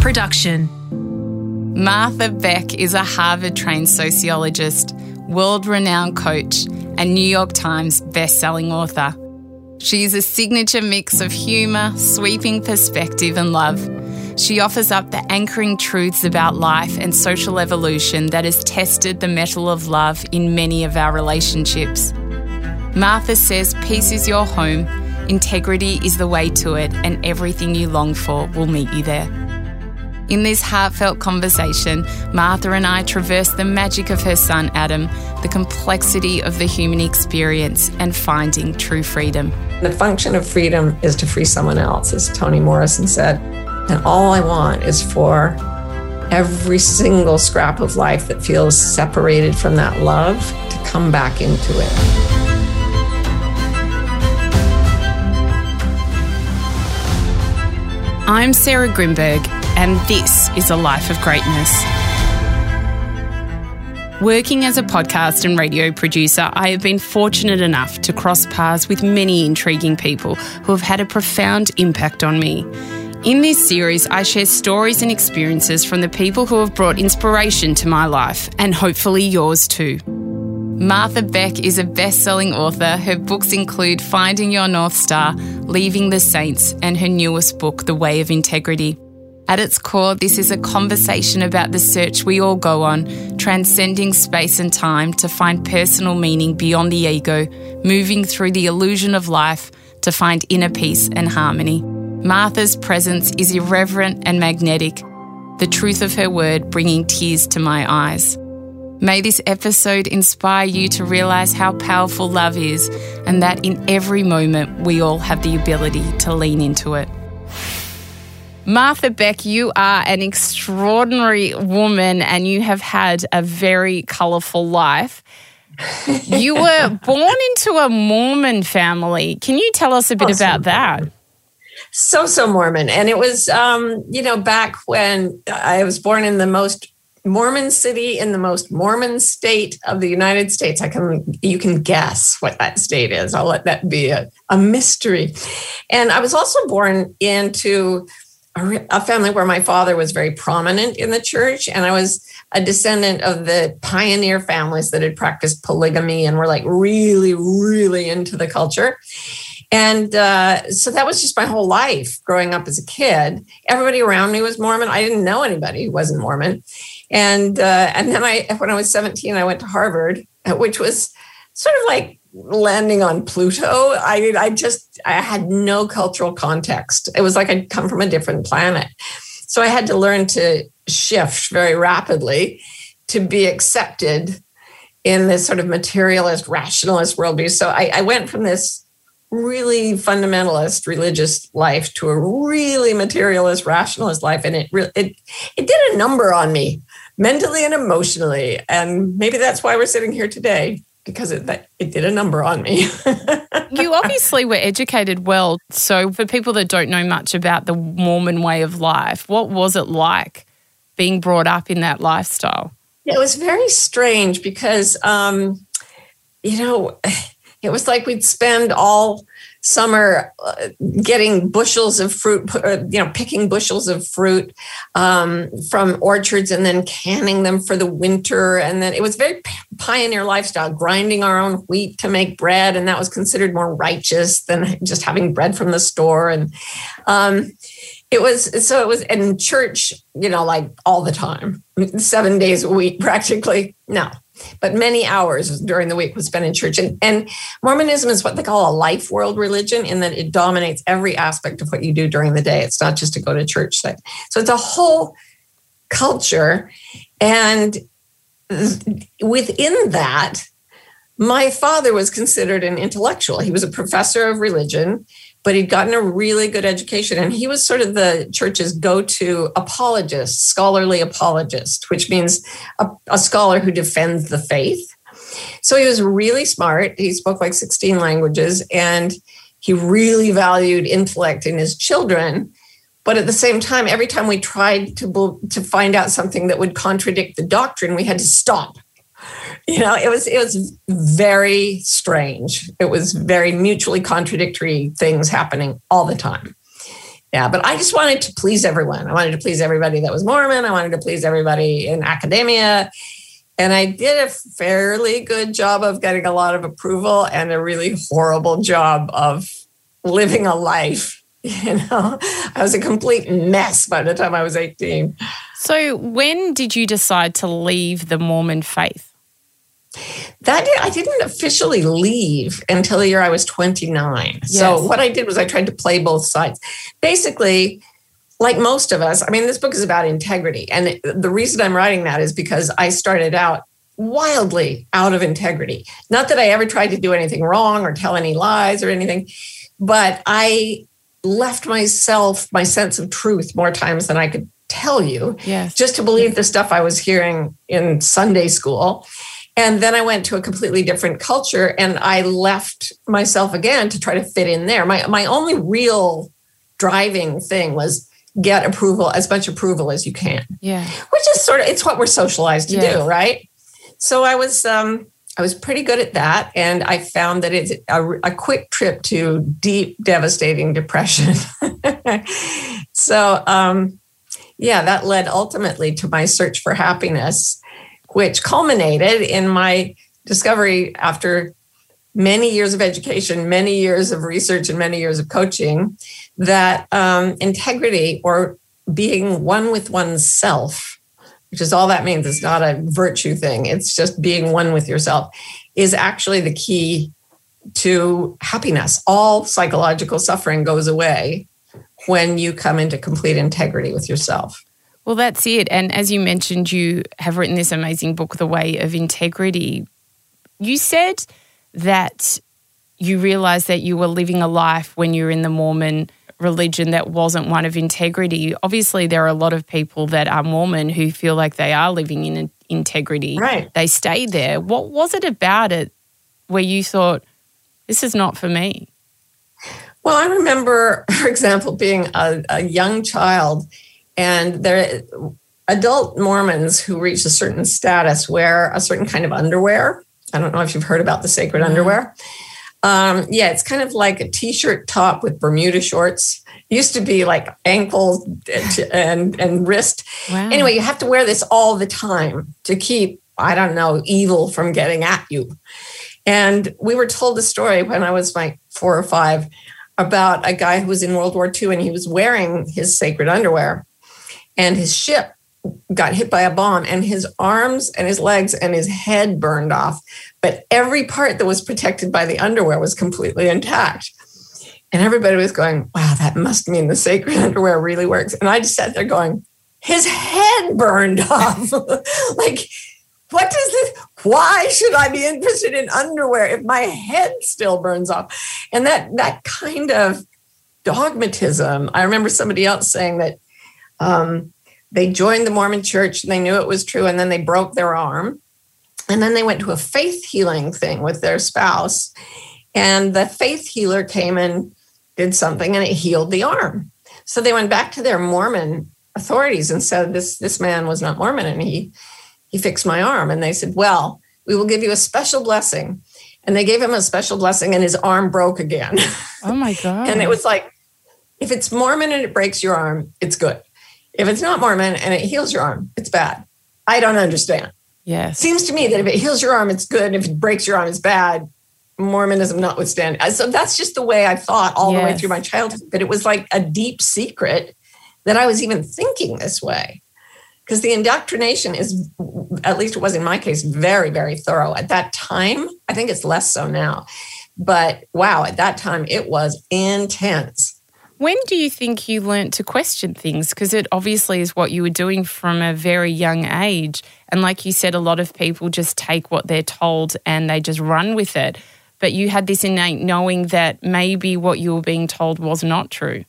production. Martha Beck is a Harvard trained sociologist, world renowned coach, and New York Times best-selling author. She is a signature mix of humour, sweeping perspective, and love. She offers up the anchoring truths about life and social evolution that has tested the mettle of love in many of our relationships. Martha says peace is your home, integrity is the way to it, and everything you long for will meet you there. In this heartfelt conversation, Martha and I traverse the magic of her son Adam, the complexity of the human experience, and finding true freedom. The function of freedom is to free someone else, as Toni Morrison said. And all I want is for every single scrap of life that feels separated from that love to come back into it. I'm Sarah Grynberg, and this is A Life of Greatness. Working as a podcast and radio producer, I have been fortunate enough to cross paths with many intriguing people who have had a profound impact on me. In this series, I share stories and experiences from the people who have brought inspiration to my life, and hopefully yours too. Martha Beck is a best selling author. Her books include Finding Your North Star, Leaving the Saints, and her newest book, The Way of Integrity. At its core, this is a conversation about the search we all go on, transcending space and time to find personal meaning beyond the ego, moving through the illusion of life to find inner peace and harmony. Martha's presence is irreverent and magnetic, the truth of her word bringing tears to my eyes. May this episode inspire you to realize how powerful love is and that in every moment we all have the ability to lean into it. Martha Beck, you are an extraordinary woman and you have had a very colourful life. you were born into a Mormon family. Can you tell us a bit awesome. about that? So, so Mormon. And it was, um, you know, back when I was born in the most Mormon city in the most Mormon state of the United States. I can you can guess what that state is. I'll let that be a, a mystery. And I was also born into a, family where my father was very prominent in the church, and I was a descendant of the pioneer families that had practiced polygamy and were like really, really into the culture. And uh, so that was just my whole life growing up as a kid. Everybody around me was Mormon. I didn't know anybody who wasn't Mormon. And uh, and then I, when I was 17, I went to Harvard, which was sort of like landing on Pluto. I I just I had no cultural context. It was like I'd come from a different planet. So I had to learn to shift very rapidly to be accepted in this sort of materialist, rationalist worldview. So I, I went from this really fundamentalist religious life to a really materialist rationalist life and it really it it did a number on me mentally and emotionally. And maybe that's why we're sitting here today because it it did a number on me. you obviously were educated well. So for people that don't know much about the Mormon way of life, what was it like being brought up in that lifestyle? It was very strange because um, you know, it was like we'd spend all summer uh, getting bushels of fruit, uh, you know, picking bushels of fruit um, from orchards and then canning them for the winter. And then it was very pioneer lifestyle, grinding our own wheat to make bread. And that was considered more righteous than just having bread from the store. And um, it was so it was in church, you know, like all the time, seven days a week practically. No, but many hours during the week was spent in church. And, and Mormonism is what they call a life world religion in that it dominates every aspect of what you do during the day. It's not just to go to church. thing. So it's a whole culture. And within that, my father was considered an intellectual. He was a professor of religion but he'd gotten a really good education. And he was sort of the church's go to apologist, scholarly apologist, which means a, a, scholar who defends the faith. So he was really smart. He spoke like 16 languages and he really valued intellect in his children. But at the same time, every time we tried to, to find out something that would contradict the doctrine, we had to stop you know it was it was very strange it was very mutually contradictory things happening all the time Yeah, but I just wanted to please everyone. I wanted to please everybody that was Mormon. I wanted to please everybody in academia. And I did a fairly good job of getting a lot of approval and a really horrible job of living a life. You know, I was a complete mess by the time I was 18. So, when did you decide to leave the Mormon faith? That did, I didn't officially leave until the year I was 29. Yes. So, what I did was I tried to play both sides. Basically, like most of us, I mean, this book is about integrity. And the reason I'm writing that is because I started out wildly out of integrity. Not that I ever tried to do anything wrong or tell any lies or anything, but I left myself my sense of truth more times than I could tell you yes. just to believe the stuff I was hearing in Sunday school. And then I went to a completely different culture and I left myself again to try to fit in there. My my only real driving thing was get approval, as much approval as you can. Yeah. Which is sort of it's what we're socialized to do, right? So I was um I was pretty good at that, and I found that it's a, a quick trip to deep, devastating depression. so, um, yeah, that led ultimately to my search for happiness, which culminated in my discovery after many years of education, many years of research, and many years of coaching that um, integrity or being one with oneself, which is all that means, it's not a virtue thing, it's just being one with yourself, is actually the key to happiness. All psychological suffering goes away when you come into complete integrity with yourself. Well, that's it. And as you mentioned, you have written this amazing book, The Way of Integrity. You said that you realized that you were living a life when you were in the Mormon religion that wasn't one of integrity. Obviously, there are a lot of people that are Mormon who feel like they are living in integrity. Right. They stay there. What was it about it where you thought, this is not for me? Well, I remember, for example, being a, a young child, and there adult Mormons who reach a certain status wear a certain kind of underwear. I don't know if you've heard about the sacred mm-hmm. underwear. Um, yeah, it's kind of like a t-shirt top with Bermuda shorts. Used to be like ankle and and wrist. Wow. Anyway, you have to wear this all the time to keep I don't know evil from getting at you. And we were told the story when I was like four or five about a guy who was in World War II and he was wearing his sacred underwear, and his ship got hit by a bomb and his arms and his legs and his head burned off but every part that was protected by the underwear was completely intact. And everybody was going, wow, that must mean the sacred underwear really works. And I just sat there going, his head burned off. like, what does this? Why should I be interested in underwear if my head still burns off? And that that kind of dogmatism. I remember somebody else saying that um, they joined the Mormon church and they knew it was true, and then they broke their arm, and then they went to a faith healing thing with their spouse. And the faith healer came and did something and it healed the arm. So they went back to their Mormon authorities and said, This this man was not Mormon and he he fixed my arm. And they said, Well, we will give you a special blessing. And they gave him a special blessing and his arm broke again. Oh my God. and it was like, if it's Mormon and it breaks your arm, it's good. If it's not Mormon and it heals your arm, it's bad. I don't understand. Yes. Seems to me that if it heals your arm, it's good. If it breaks your arm, it's bad. Mormonism notwithstanding. So that's just the way I thought all yes. the way through my childhood. But it was like a deep secret that I was even thinking this way. Because the indoctrination is, at least it was in my case, very, very thorough. At that time, I think it's less so now. But wow, at that time, it was intense. When do you think you learnt to question things? Because it obviously is what you were doing from a very young age. And like you said, a lot of people just take what they're told and they just run with it. But you had this innate knowing that maybe what you were being told was not true.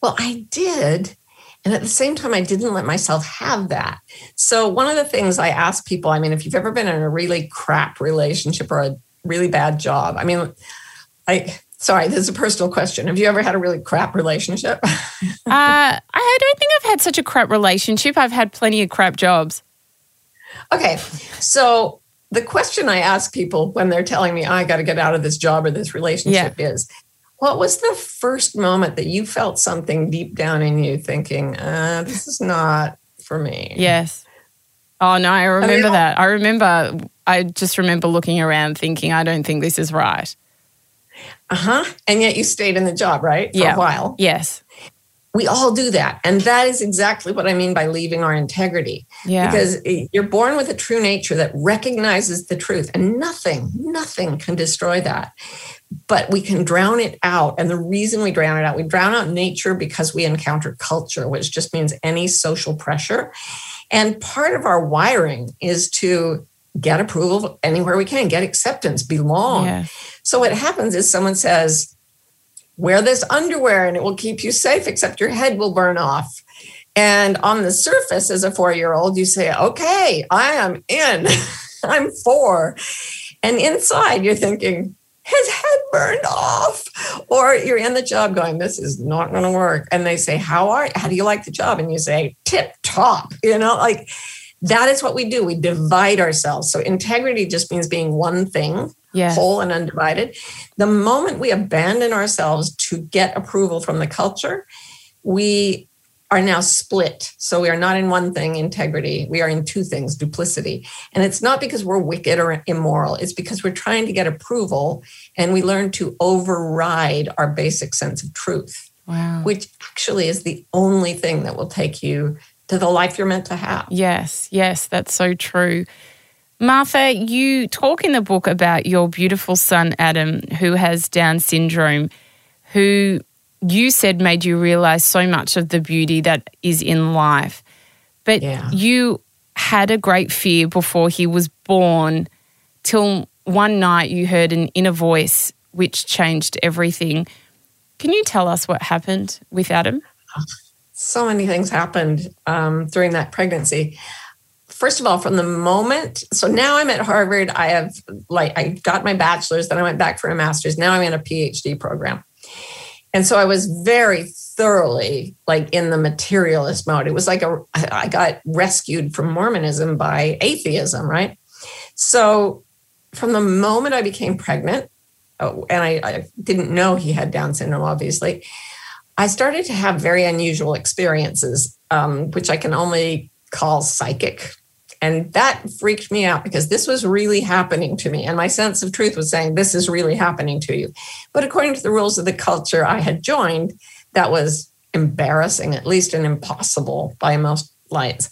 Well, I did. And at the same time, I didn't let myself have that. So, one of the things I ask people I mean, if you've ever been in a really crap relationship or a really bad job, I mean, I Sorry, this is a personal question. Have you ever had a really crap relationship? uh, I don't think I've had such a crap relationship. I've had plenty of crap jobs. Okay. So the question I ask people when they're telling me, I got to get out of this job or this relationship yeah. is, what was the first moment that you felt something deep down in you thinking, uh, this is not for me? Yes. Oh, no, I remember I mean, that. I remember, I just remember looking around thinking, I don't think this is right. Uh huh. And yet you stayed in the job, right? For yeah. a while. Yes. We all do that. And that is exactly what I mean by leaving our integrity. Yeah. Because you're born with a true nature that recognizes the truth, and nothing, nothing can destroy that. But we can drown it out. And the reason we drown it out, we drown out nature because we encounter culture, which just means any social pressure. And part of our wiring is to get approval anywhere we can, get acceptance, belong. Yeah. So what happens is someone says, wear this underwear and it will keep you safe, except your head will burn off. And on the surface, as a four year old, you say, okay, I am in, I'm four. And inside, you're thinking, his head burned off. Or you're in the job going, this is not going to work. And they say, how are you? How do you like the job? And you say, tip top, you know, like that is what we do. We divide ourselves. So integrity just means being one thing, yes. whole and undivided. The moment we abandon ourselves to get approval from the culture, we are now split. So we are not in one thing, integrity. We are in two things, duplicity. And it's not because we're wicked or immoral, it's because we're trying to get approval and we learn to override our basic sense of truth, wow. which actually is the only thing that will take you to the life you're meant to have. Yes, yes, that's so true. Martha, you talk in the book about your beautiful son, Adam, who has Down syndrome, who you said made you realize so much of the beauty that is in life. But yeah. you had a great fear before he was born till one night you heard an inner voice which changed everything. Can you tell us what happened with Adam? So many things happened um, during that pregnancy. First of all, from the moment, so now I'm at Harvard. I have like I got my bachelor's, then I went back for a master's. Now I'm in a PhD program. And so I was very thoroughly like in the materialist mode. It was like a I got rescued from Mormonism by atheism, right? So from the moment I became pregnant, oh, and I, I didn't know he had Down syndrome, obviously, I started to have very unusual experiences, um, which I can only call psychic and that freaked me out because this was really happening to me. And my sense of truth was saying, this is really happening to you. But according to the rules of the culture I had joined, that was embarrassing, at least and impossible by most lights.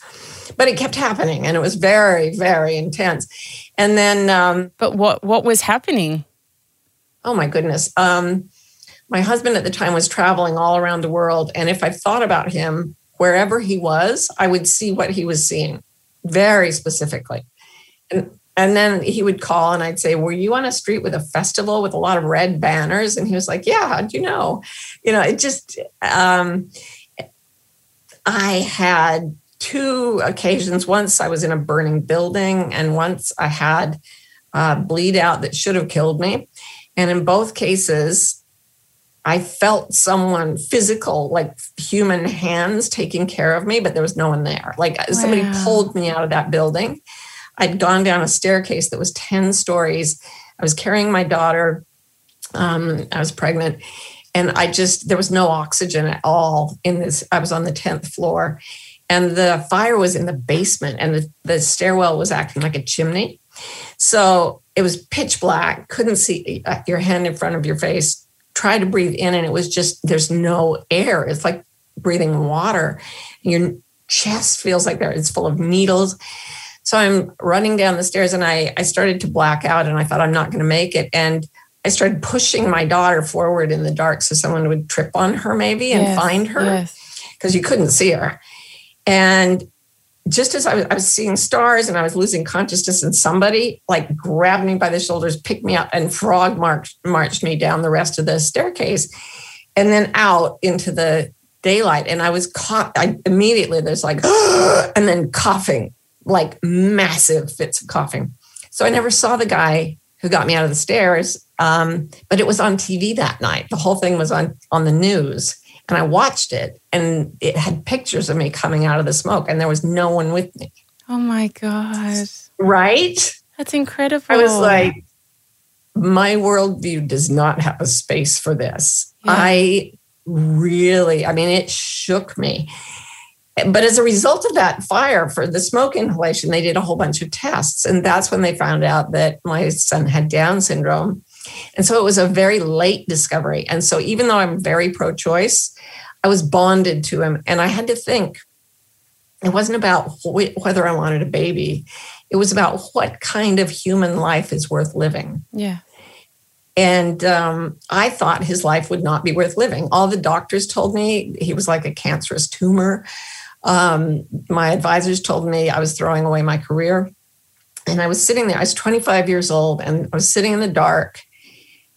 But it kept happening and it was very, very intense. And then. Um, but what, what was happening? Oh my goodness. Um, my husband at the time was traveling all around the world. And if I thought about him, wherever he was, I would see what he was seeing very specifically. And, and then he would call and I'd say, Were you on a street with a festival with a lot of red banners? And he was like, Yeah, how'd you know? You know, it just, um, I had two occasions. Once I was in a burning building, and once I had uh, bleed out that should have killed me. And in both cases, I felt someone physical, like human hands taking care of me, but there was no one there. Like wow. somebody pulled me out of that building. I'd gone down a staircase that was 10 stories. I was carrying my daughter. Um, I was pregnant. And I just, there was no oxygen at all in this. I was on the 10th floor. And the fire was in the basement, and the, the stairwell was acting like a chimney. So it was pitch black, couldn't see uh, your hand in front of your face try to breathe in and it was just there's no air. It's like breathing water. Your chest feels like there it's full of needles. So i'm running down the stairs and i i started to black out and i thought i'm not going to make it. And i started pushing my daughter forward in the dark so someone would trip on her maybe and yes, find her because yes. you couldn't see her. And just as I was, I was, seeing stars and I was losing consciousness, and somebody like grabbed me by the shoulders, picked me up, and frog marched, marched me down the rest of the staircase and then out into the daylight. And I was caught, I immediately, there's like, and then coughing, like massive fits of coughing. So I never saw the guy who got me out of the stairs, um, but it was on TV that night. The whole thing was on, on the news and I watched it and it had pictures of me coming out of the smoke and there was no one with me. Oh my God. Right? That's incredible. I was like, my worldview does not have a space for this. Yeah. I really, I mean, it shook me. But as a result of that fire for the smoke inhalation, they did a whole bunch of tests. And that's when they found out that my son had Down syndrome. And so it was a very late discovery. And so even though I'm very pro choice, I was bonded to him. And I had to think it wasn't about whether I wanted a baby, it was about what kind of human life is worth living. Yeah. And um, I thought his life would not be worth living. All the doctors told me he was like a cancerous tumor. Um, my advisors told me I was throwing away my career. And I was sitting there, I was 25 years old, and I was sitting in the dark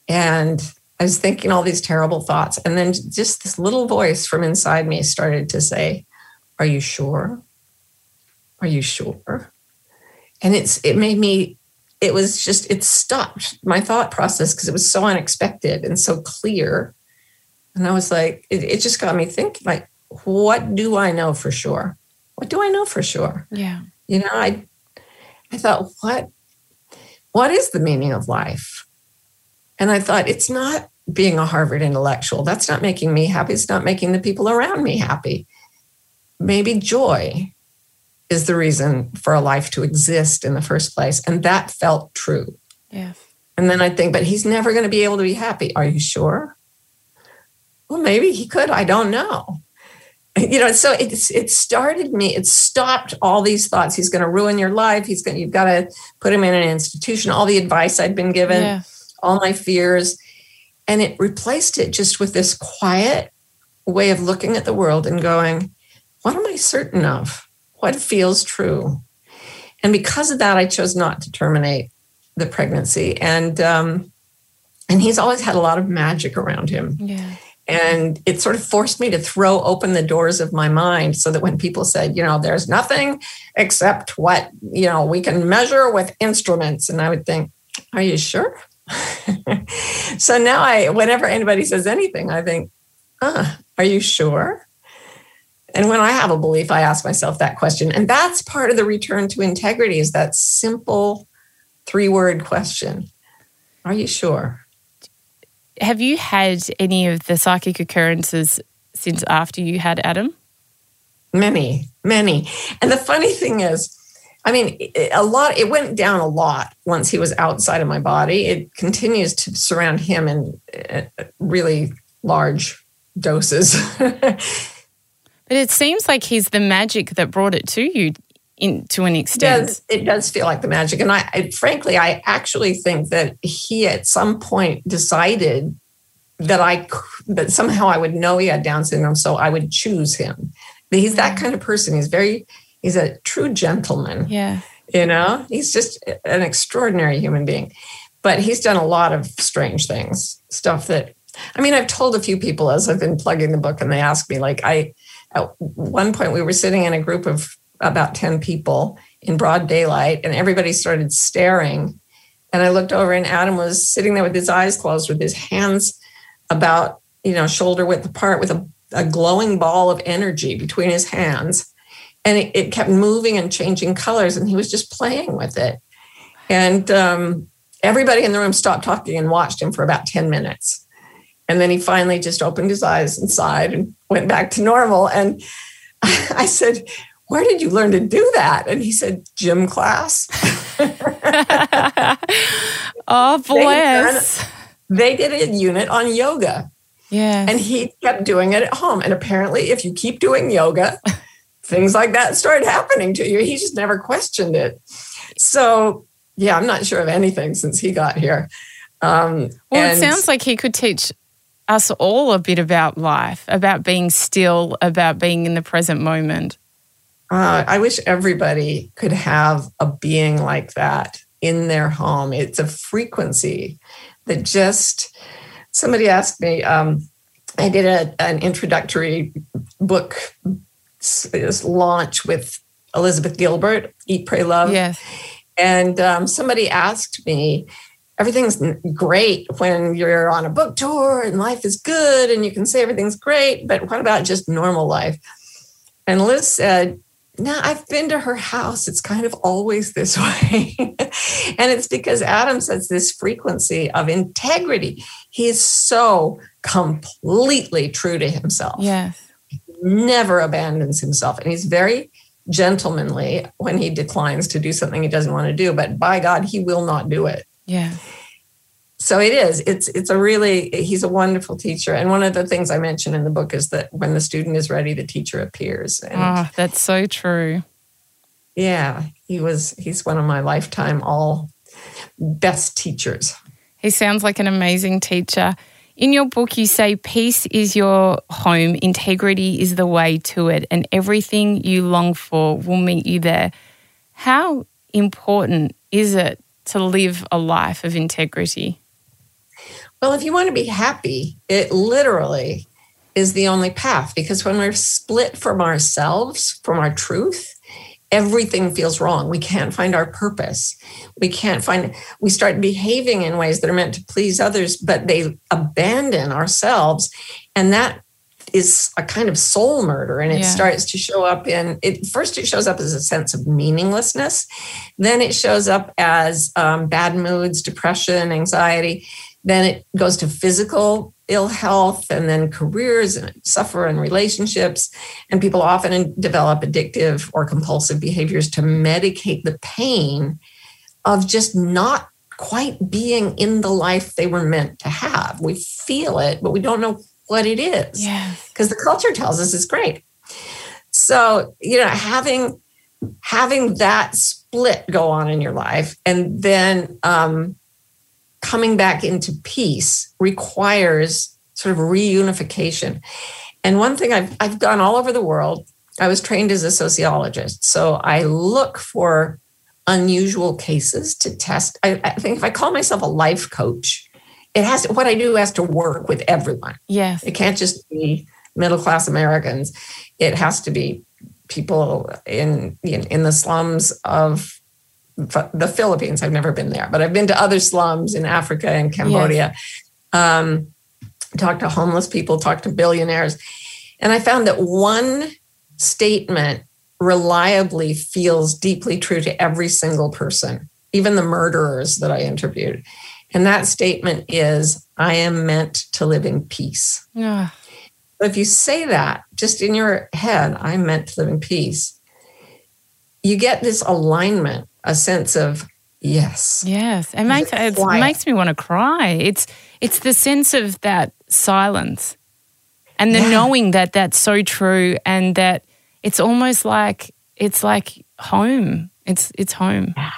and I was thinking all these terrible thoughts. And then just this little voice from inside me started to say, Are you sure? Are you sure? And it's it made me, it was just, it stopped my thought process because it was so unexpected and so clear. And I was like, it, it just got me thinking, like, what do I know for sure? What do I know for sure? Yeah. You know, I I thought, what what is the meaning of life? And I thought, it's not being a Harvard intellectual. That's not making me happy. It's not making the people around me happy. Maybe joy is the reason for a life to exist in the first place. And that felt true. Yeah. And then I think, but he's never going to be able to be happy. Are you sure? Well, maybe he could. I don't know you know so it's it started me it stopped all these thoughts he's going to ruin your life he's going you've got to put him in an institution all the advice i'd been given yeah. All my fears. And it replaced it just with this quiet way of looking at the world and going what am i certain of? What feels true? And because of that i chose not to terminate the pregnancy. And um and he's always had a lot of magic around him. Yeah. And it sort of forced me to throw open the doors of my mind so that when people said, you know, there's nothing except what, you know, we can measure with instruments. And I would think, are you sure? so now I, whenever anybody says anything, I think, uh, are you sure? And when I have a belief, I ask myself that question. And that's part of the return to integrity is that simple three word question. Are you sure? have you had any of the psychic occurrences since after you had Adam? Many, many. And the funny thing is, I mean, a lot, it went down a lot once he was outside of my body. It continues to surround him in uh, really large doses. but it seems like he's the magic that brought it to you in, to an extent. It does, it does feel like the magic. And I, I, frankly, I actually think that he at some point decided that I that somehow I would know he had Down syndrome, so I would choose him. He's that kind of person. He's very he's a true gentleman. Yeah. You know, he's just an extraordinary human being. But he's done a lot of strange things, stuff that I mean, I've told a few people as I've been plugging the book and they ask me like I at one point we were sitting in a group of about 10 people in broad daylight and everybody started staring. And I looked over and Adam was sitting there with his eyes closed with his hands about, you know, shoulder width apart with a, a glowing ball of energy between his hands. And it, it, kept moving and changing colors and he was just playing with it. And um, everybody in the room stopped talking and watched him for about 10 minutes. And then he finally just opened his eyes and sighed and went back to normal. And I said, where did you learn to do that? And he said, gym class. oh, bless. They, did a unit on yoga. Yeah. And he kept doing it at home. And apparently, if you keep doing yoga, things like that started happening to you. He just never questioned it. So, yeah, I'm not sure of anything since he got here. Um, well, it sounds like he could teach us all a bit about life, about being still, about being in the present moment. Uh, I wish everybody could have a being like that in their home. It's a frequency that just, somebody asked me, um, I did a, an introductory book launch with Elizabeth Gilbert, Eat, Pray, Love. Yes. And um, somebody asked me, everything's great when you're on a book tour and life is good and you can say everything's great, but what about just normal life? And Liz said, now I've been to her house. It's kind of always this way. and it's because Adam sets this frequency of integrity. He is so completely true to himself. Yes. Never abandons himself. And he's very gentlemanly when he declines to do something he doesn't want to do. But by God, he will not do it. Yeah so it is it's it's a really he's a wonderful teacher and one of the things i mention in the book is that when the student is ready the teacher appears and oh that's so true yeah he was he's one of my lifetime all best teachers he sounds like an amazing teacher in your book you say peace is your home integrity is the way to it and everything you long for will meet you there. How important is it to live a life of integrity? Well, if you want to be happy, it literally is the only path because when we're split from ourselves, from our truth, everything feels wrong. We can't find our purpose. We can't find, we start behaving in ways that are meant to please others, but they abandon ourselves. And that is a kind of soul murder and it yeah. starts to show up in it first it shows up as a sense of meaninglessness then it shows up as um, bad moods depression anxiety then it goes to physical ill health and then careers and suffer in relationships. And people often develop addictive or compulsive behaviors to medicate the pain of just not quite being in the life they were meant to have. We feel it, but we don't know what it is. Because the culture tells us it's great. So, you know, having having that split go on in your life and then um, coming back into peace requires sort of reunification. And one thing I've, I've gone all over the world, I was trained as a sociologist. So I look for unusual cases to test. I, I think if I call myself a life coach, it has to, what I do has to work with everyone. Yes. It can't just be middle class Americans. It has to be people in, in, in the slums of the Philippines. I've never been there, but I've been to other slums in Africa and Cambodia. Yes. Um, talked to homeless people, talked to billionaires, and I found that one statement reliably feels deeply true to every single person, even the murderers that I interviewed. And that statement is, "I am meant to live in peace." Yeah. if you say that just in your head, I'm meant to live in peace, you get this alignment a sense of yes. Yes, it makes it, it makes me want to cry. It's it's the sense of that silence, and the yeah. knowing that that's so true, and that it's almost like it's like home. It's it's home. Yeah.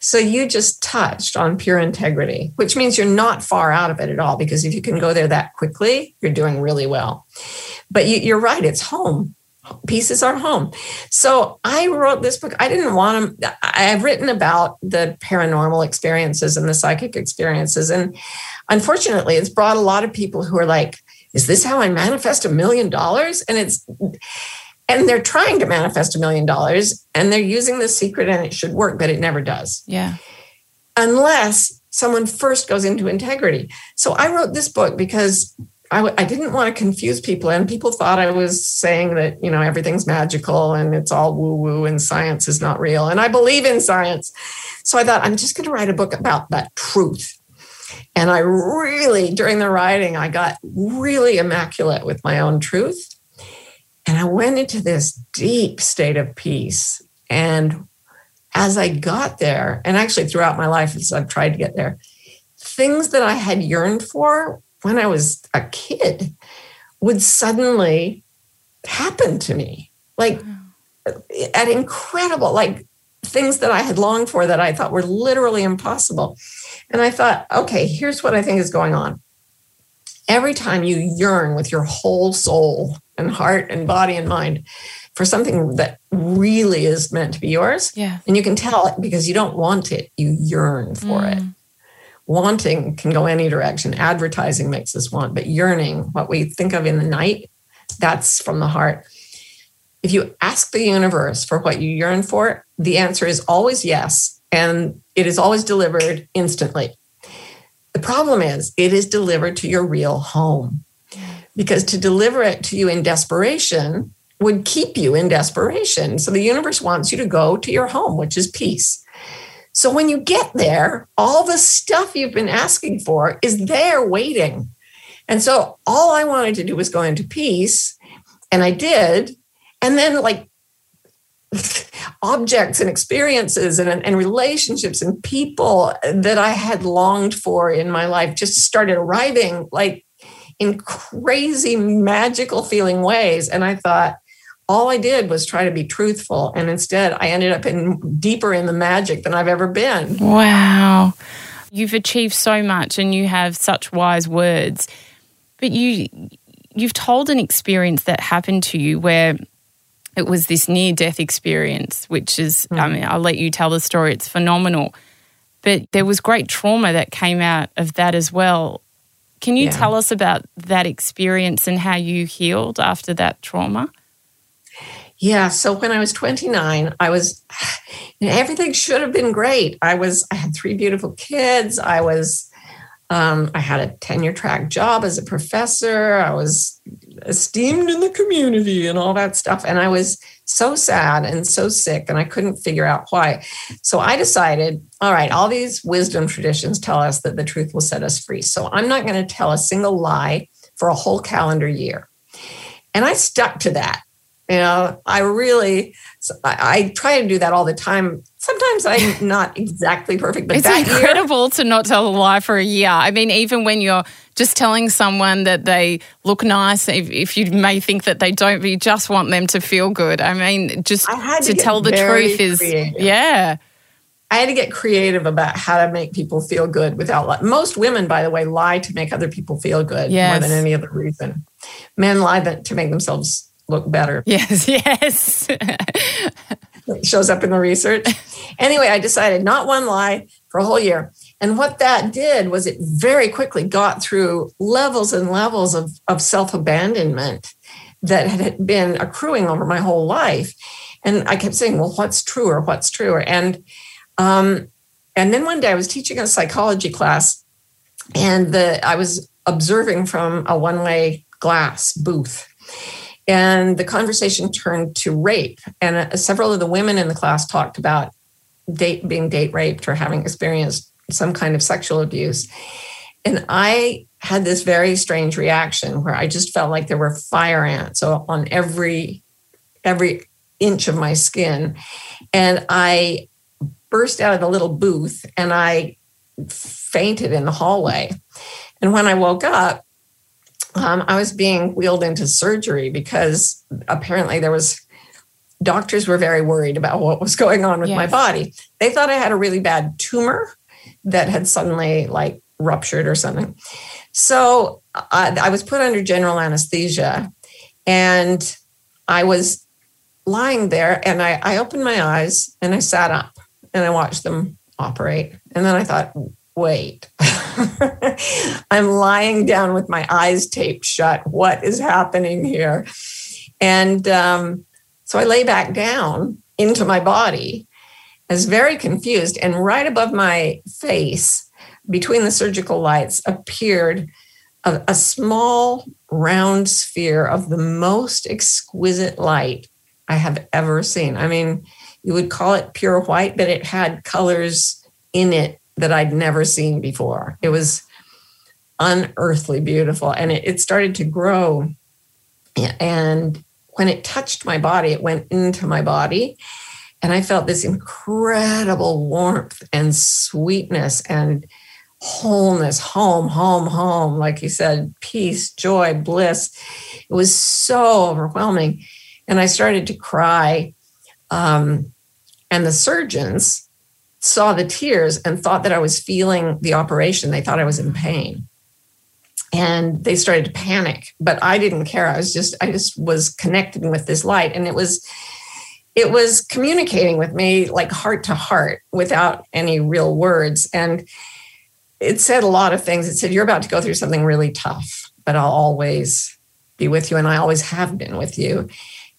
So you just touched on pure integrity, which means you're not far out of it at all. Because if you can go there that quickly, you're doing really well. But you're right; it's home pieces are home. So I wrote this book. I didn't want to, I've written about the paranormal experiences and the psychic experiences. And unfortunately, it's brought a lot of people who are like, is this how I manifest a million dollars? And it's, and they're trying to manifest a million dollars and they're using the secret and it should work, but it never does. Yeah. Unless someone first goes into integrity. So I wrote this book because I w- I didn't want to confuse people, and people thought I was saying that you know everything's magical and it's all woo woo and science is not real. And I believe in science, so I thought I'm just going to write a book about that truth. And I really, during the writing, I got really immaculate with my own truth, and I went into this deep state of peace. And as I got there, and actually throughout my life as I've tried to get there, things that I had yearned for when I was a kid would suddenly happen to me. Like at incredible, like things that I had longed for that I thought were literally impossible. And I thought, okay, here's what I think is going on. Every time you yearn with your whole soul and heart and body and mind for something that really is meant to be yours, yeah. and you can tell it because you don't want it, you yearn for mm. it wanting can go any direction. Advertising makes us want, but yearning, what we think of in the night, that's from the heart. If you ask the universe for what you yearn for, the answer is always yes. And it is always delivered instantly. The problem is, it is delivered to your real home. Because to deliver it to you in desperation would keep you in desperation. So the universe wants you to go to your home, which is peace. So when you get there, all the stuff you've been asking for is there waiting. And so all I wanted to do was go into peace, and I did. And then, like, objects and experiences and, and relationships and people that I had longed for in my life just started arriving like in crazy magical feeling ways. And I thought, all I did was try to be truthful. And instead, I ended up in deeper in the magic than I've ever been. Wow. You've achieved so much and you have such wise words. But you you've told an experience that happened to you where it was this near death experience, which is, mm. I mean, I'll let you tell the story, it's phenomenal. But there was great trauma that came out of that as well. Can you yeah. tell us about that experience and how you healed after that trauma? Yeah. So when I was 29, I was, you know, everything should have been great. I was, I had three beautiful kids. I was, um, I had a tenure track job as a professor. I was esteemed in the community and all that stuff. And I was so sad and so sick, and I couldn't figure out why. So I decided all right, all these wisdom traditions tell us that the truth will set us free. So I'm not going to tell a single lie for a whole calendar year. And I stuck to that. You know, I really, I, I try to do that all the time. Sometimes I'm not exactly perfect, but it's incredible year, to not tell a lie for a year. I mean, even when you're just telling someone that they look nice, if, if you may think that they don't, but you just want them to feel good. I mean, just I to, to tell the truth is, creative. yeah. I had to get creative about how to make people feel good without Most women, by the way, lie to make other people feel good yes. more than any other reason. Men lie to make themselves look better. Yes, yes. it shows up in the research. Anyway, I decided not one lie for a whole year. And what that did was it very quickly got through levels and levels of, of self abandonment that had been accruing over my whole life. And I kept saying, well, what's truer? What's truer? And um, and then one day I was teaching a psychology class, and the I was observing from a one-way glass booth and the conversation turned to rape. And uh, several of the women in the class talked about date being date raped or having experienced some kind of sexual abuse. And I had this very strange reaction where I just felt like there were fire ants on every every inch of my skin. And I burst out of the little booth and I fainted in the hallway. And when I woke up, um, I was being wheeled into surgery because apparently there was doctors were very worried about what was going on with yes. my body. They thought I had a really bad tumor that had suddenly like ruptured or something. So I, I was put under general anesthesia and I was lying there and I, I opened my eyes and I sat up and I watched them operate. And then I thought, wait, I'm lying down with my eyes taped shut. What is happening here? And um, so I lay back down into my body. I was very confused. And right above my face, between the surgical lights, appeared a, a small round sphere of the most exquisite light I have ever seen. I mean, you would call it pure white, but it had colors in it that I'd never seen before. It was unearthly beautiful and it, it started to grow. And when it touched my body, it went into my body. And I felt this incredible warmth and sweetness and wholeness, home, home, home. Like you said, peace, joy, bliss. It was so overwhelming. And I started to cry. Um, and the surgeons saw the tears and thought that I was feeling the operation. They thought I was in pain. And they started to panic, but I didn't care. I was just, I just was connecting with this light. And it was, it was communicating with me like heart to heart without any real words. And it said a lot of things. It said, You're about to go through something really tough, but I'll always be with you. And I always have been with you.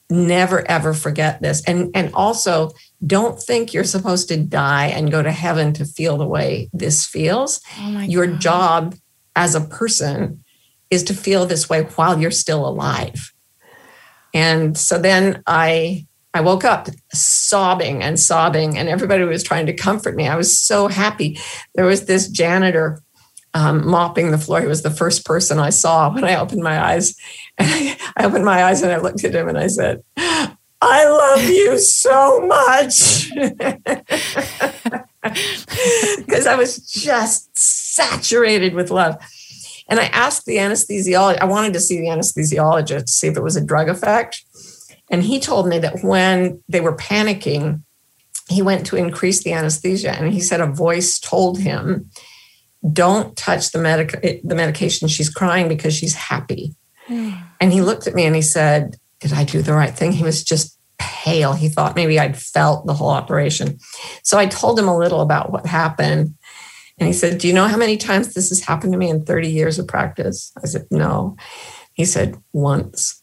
Never, ever forget this. And, and also, don't think you're supposed to die and go to heaven to feel the way this feels. Oh your God. job as a person is to feel this way while you're still alive. And so then I I woke up sobbing and sobbing, and everybody was trying to comfort me. I was so happy. There was this janitor um, mopping the floor. He was the first person I saw when I opened my eyes. And I, I opened my eyes and I looked at him and I said, I love you so much. Because I was just saturated with love. And I asked the anesthesiologist, I wanted to see the anesthesiologist to see if it was a drug effect. And he told me that when they were panicking, he went to increase the anesthesia and he said a voice told him, Don't touch the, medic- the medication. She's crying because she's happy. and he looked at me and he said, Did I do the right thing? He was just pale. He thought maybe I'd felt the whole operation. So I told him a little about what happened. And he said, Do you know how many times this has happened to me in 30 years of practice? I said, No. He said, Once.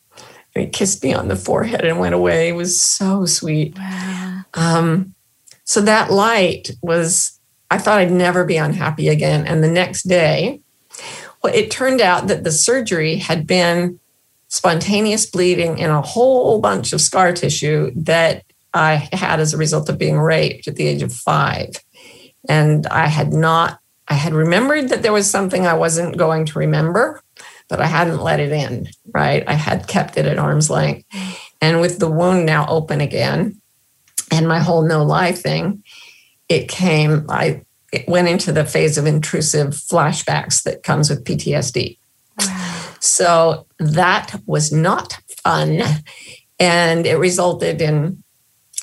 And he kissed me on the forehead and went away. It was so sweet. Wow. Um, so that light was, I thought I'd never be unhappy again. And the next day, well, it turned out that the surgery had been spontaneous bleeding in a whole bunch of scar tissue that I had as a result of being raped at the age of five. And I had not, I had remembered that there was something I wasn't going to remember, but I hadn't let it in, right? I had kept it at arm's length. And with the wound now open again and my whole no lie thing, it came, I it went into the phase of intrusive flashbacks that comes with PTSD. So that was not fun. And it resulted in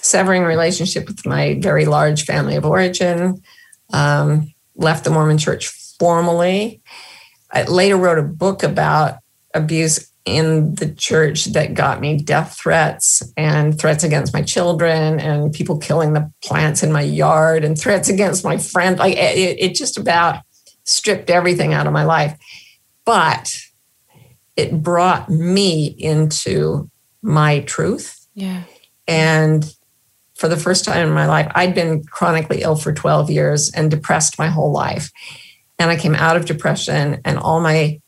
severing relationship with my very large family of origin, um, left the Mormon church formally. I later wrote a book about abuse in the church that got me death threats and threats against my children and people killing the plants in my yard and threats against my friend. Like it, it just about stripped everything out of my life. But it brought me into my truth. Yeah. And for the first time in my life, I'd been chronically ill for 12 years and depressed my whole life. And I came out of depression, and all my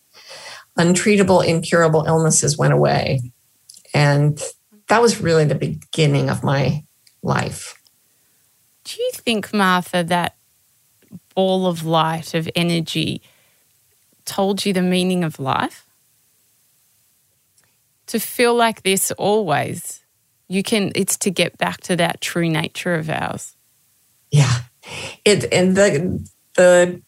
untreatable, incurable illnesses went away. And that was really the beginning of my life. Do you think, Martha, that ball of light, of energy, told you the meaning of life? to feel like this always. You can, it's to get back to that true nature of ours. Yeah. It, and the, the,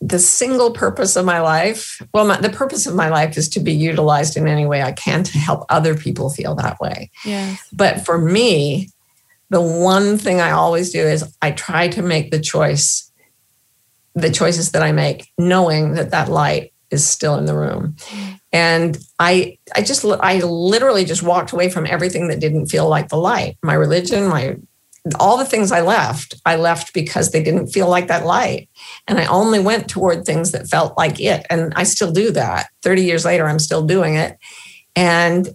the single purpose of my life, well, my, the purpose of my life is to be utilized in any way I can to help other people feel that way. Yes. But for me, the one thing I always do is I try to make the choice, the choices that I make, knowing that that light is still in the room. Mm. And I, I just, I literally just walked away from everything that didn't feel like the light. My religion, my, all the things I left, I left because they didn't feel like that light. And I only went toward things that felt like it. And I still do that. 30 years later, I'm still doing it. And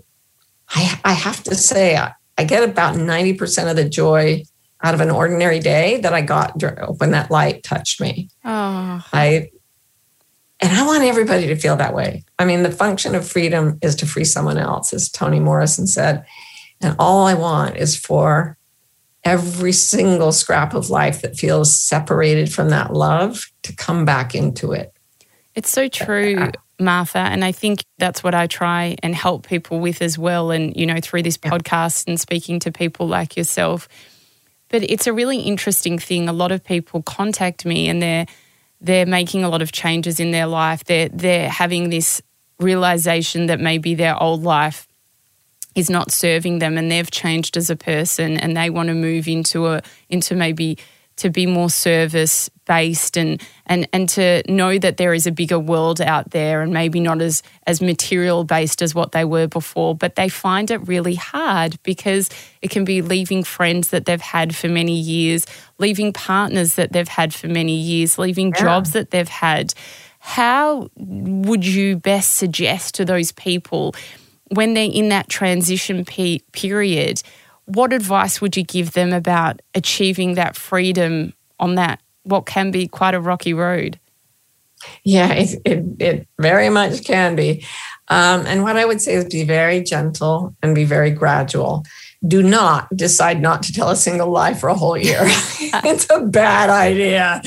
I, I have to say, I get about 90% of the joy out of an ordinary day that I got when that light touched me. Oh. I and I want everybody to feel that way. I mean, the function of freedom is to free someone else, as Toni Morrison said. And all I want is for every single scrap of life that feels separated from that love to come back into it. It's so true, Martha. And I think that's what I try and help people with as well. And, you know, through this podcast and speaking to people like yourself. But it's a really interesting thing. A lot of people contact me and they're, they're making a lot of changes in their life. They're they're having this realization that maybe their old life is not serving them and they've changed as a person and they want to move into a into maybe to be more service based and and and to know that there is a bigger world out there and maybe not as as material based as what they were before but they find it really hard because it can be leaving friends that they've had for many years leaving partners that they've had for many years leaving yeah. jobs that they've had how would you best suggest to those people when they're in that transition pe- period what advice would you give them about achieving that freedom on that what can be quite a rocky road? Yeah, it, it, it very much can be. Um, and what I would say is be very gentle and be very gradual. Do not decide not to tell a single lie for a whole year. it's a bad idea.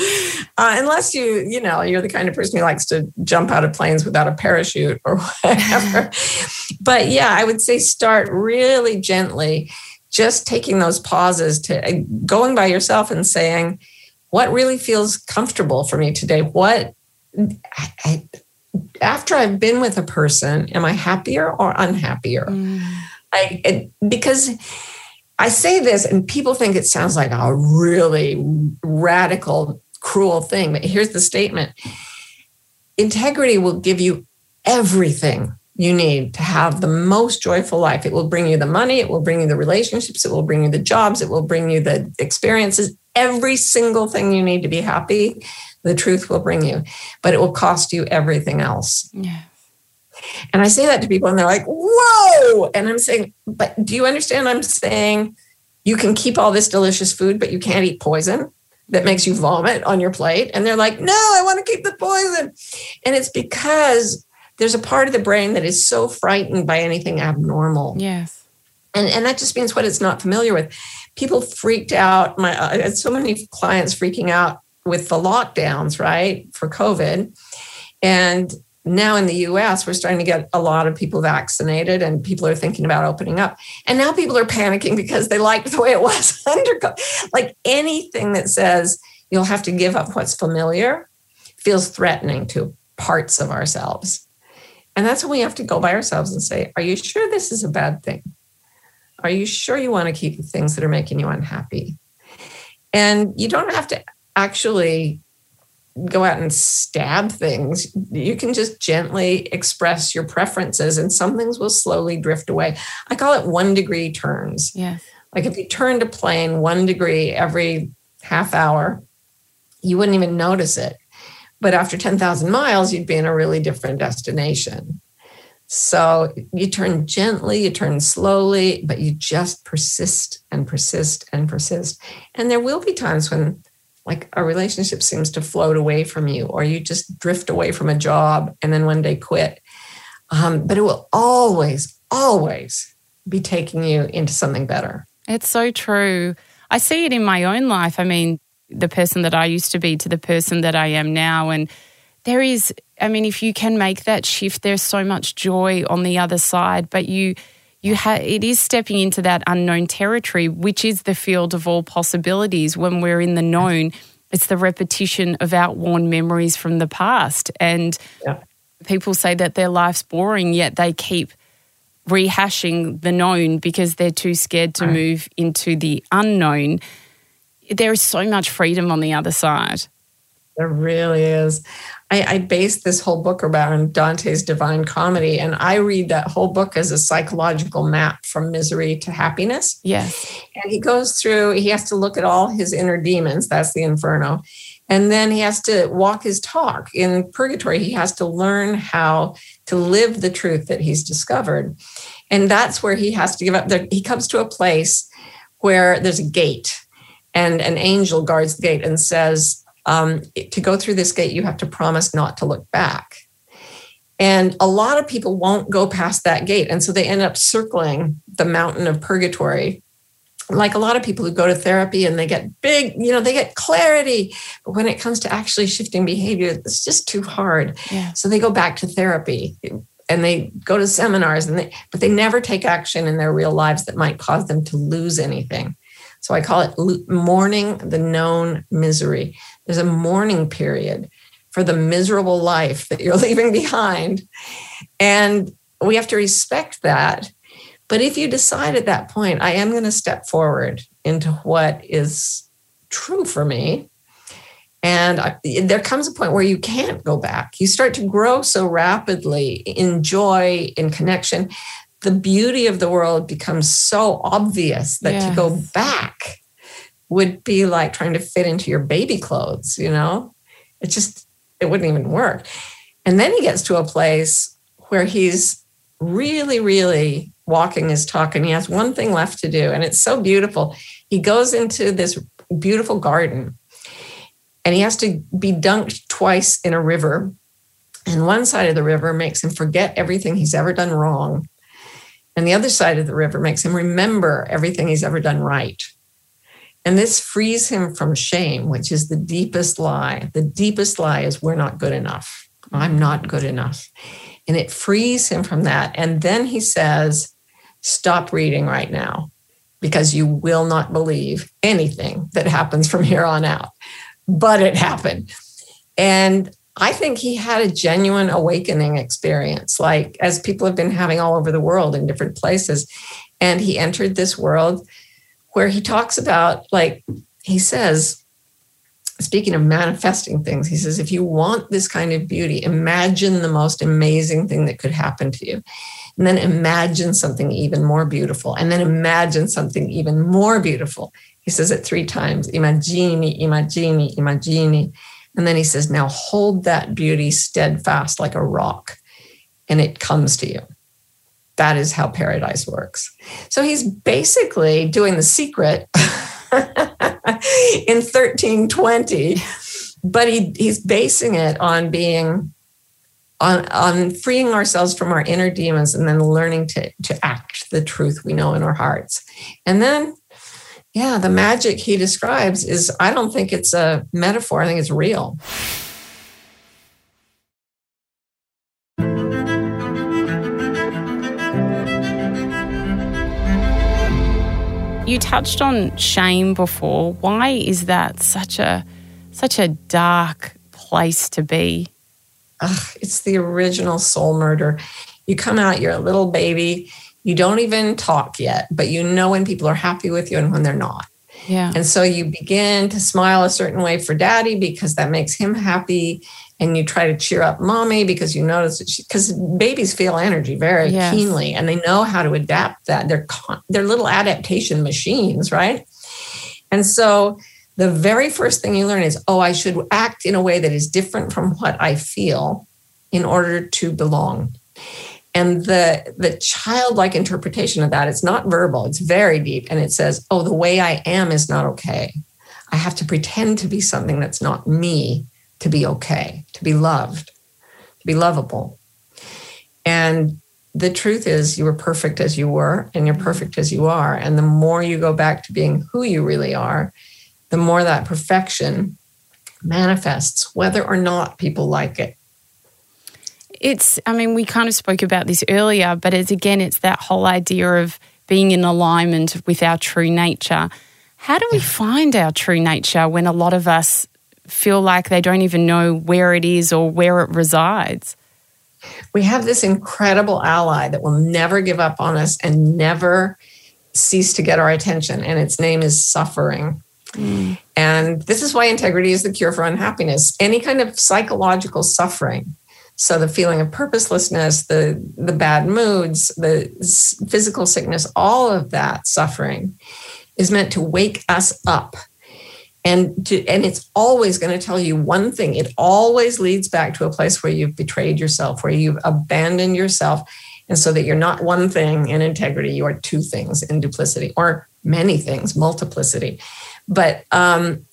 Uh, unless you, you know, you're the kind of person who likes to jump out of planes without a parachute or whatever. but yeah, I would say start really gently, just taking those pauses to uh, going by yourself and saying, what really feels comfortable for me today? What I, after I've been with a person, am I happier or unhappier? Mm. I it, because I say this and people think it sounds like a really radical, cruel thing, but here's the statement. Integrity will give you everything you need to have the most joyful life. It will bring you the money, it will bring you the relationships, it will bring you the jobs, it will bring you the experiences, every single thing you need to be happy the truth will bring you, but it will cost you everything else. Yeah. And I say that to people and they're like, whoa. And I'm saying, but do you understand? I'm saying you can keep all this delicious food, but you can't eat poison that makes you vomit on your plate. And they're like, no, I want to keep the poison. And it's because there's a part of the brain that is so frightened by anything abnormal. Yes. And, and that just means what it's not familiar with. People freaked out. My I had so many clients freaking out with the lockdowns, right, for COVID. And now in the US, we're starting to get a lot of people vaccinated and people are thinking about opening up. And now people are panicking because they like the way it was under Like anything that says you'll have to give up what's familiar feels threatening to parts of ourselves. And that's when we have to go by ourselves and say, Are you sure this is a bad thing? Are you sure you want to keep the things that are making you unhappy? And you don't have to actually go out and stab things. You can just gently express your preferences and some things will slowly drift away. I call it one degree turns. Yeah. Like if you turned a plane one degree every half hour, you wouldn't even notice it. But after 10,000 miles, you'd be in a really different destination. So you turn gently, you turn slowly, but you just persist and persist and persist. And there will be times when like a relationship seems to float away from you, or you just drift away from a job and then one day quit. Um, but it will always, always be taking you into something better. It's so true. I see it in my own life. I mean, the person that I used to be to the person that I am now. And there is, I mean, if you can make that shift, there's so much joy on the other side, but you, you have it is stepping into that unknown territory, which is the field of all possibilities. When we're in the known, it's the repetition of outworn memories from the past. And yeah. people say that their life's boring, yet they keep rehashing the known because they're too scared to right. move into the unknown. There is so much freedom on the other side. There really is. I, I based this whole book around Dante's Divine Comedy, and I read that whole book as a psychological map from misery to happiness. Yes. And he goes through, he has to look at all his inner demons. That's the inferno. And then he has to walk his talk in purgatory. He has to learn how to live the truth that he's discovered. And that's where he has to give up. He comes to a place where there's a gate, and an angel guards the gate and says, um, to go through this gate, you have to promise not to look back. And a lot of people won't go past that gate. And so they end up circling the mountain of purgatory. Like a lot of people who go to therapy and they get big, you know, they get clarity. But when it comes to actually shifting behavior, it's just too hard. Yeah. So they go back to therapy and they go to seminars and they, but they never take action in their real lives that might cause them to lose anything. So I call it mourning the known misery. There's a mourning period for the miserable life that you're leaving behind. And we have to respect that. But if you decide at that point, I am going to step forward into what is true for me, and I, there comes a point where you can't go back. You start to grow so rapidly in joy, in connection. The beauty of the world becomes so obvious that yes. to go back would be like trying to fit into your baby clothes, you know? It just, it wouldn't even work. And then he gets to a place where he's really, really walking his talk and he has one thing left to do. And it's so beautiful. He goes into this beautiful garden and he has to be dunked twice in a river. And one side of the river makes him forget everything he's ever done wrong. And the other side of the river makes him remember everything he's ever done right. And this frees him from shame, which is the deepest lie. The deepest lie is we're not good enough. I'm not good enough. And it frees him from that. And then he says, Stop reading right now because you will not believe anything that happens from here on out. But it happened. And I think he had a genuine awakening experience, like as people have been having all over the world in different places. And he entered this world where he talks about, like, he says, speaking of manifesting things, he says, if you want this kind of beauty, imagine the most amazing thing that could happen to you. And then imagine something even more beautiful. And then imagine something even more beautiful. He says it three times Imagini, imagini, imagini. And then he says, now hold that beauty steadfast like a rock, and it comes to you. That is how paradise works. So he's basically doing the secret in 1320, but he, he's basing it on being on, on freeing ourselves from our inner demons and then learning to, to act the truth we know in our hearts. And then, yeah, the magic he describes is I don't think it's a metaphor, I think it's real. You touched on shame before. Why is that such a such a dark place to be? Ugh, it's the original soul murder. You come out, you're a little baby, you don't even talk yet, but you know when people are happy with you and when they're not. Yeah. And so you begin to smile a certain way for daddy because that makes him happy and you try to cheer up mommy because you notice because babies feel energy very yes. keenly and they know how to adapt that. They're they're little adaptation machines right? And so the very first thing you learn is oh i should act in a way that is different from what i feel in order to belong. And the the childlike interpretation of that it's not verbal it's very deep. And it says oh the way i am is not okay. I have to pretend to be something that's not me to be okay, to be loved, to be lovable. And the truth is, you were perfect as you were, and you're mm-hmm. perfect as you are. And the more you go back to being who you really are, the more that perfection manifests, whether or not people like it. It's, I mean, we kind of spoke about this earlier, but it's again, it's that whole idea of being in alignment with our true nature. How do we find our true nature when a lot of us feel like they don't even know where it is or where it resides. We have this incredible ally that will never give up on us and never cease to get our attention, and its name is suffering. Mm. And this is why integrity is the cure for unhappiness. Any kind of psychological suffering, so the feeling of purposelessness, the the bad moods, the physical sickness, all of that suffering is meant to wake us up and to, and it's always going to tell you one thing. It always leads back to a place where you've betrayed yourself where you've abandoned yourself and so that you're not one thing in integrity you are two things in duplicity or many things multiplicity. But um,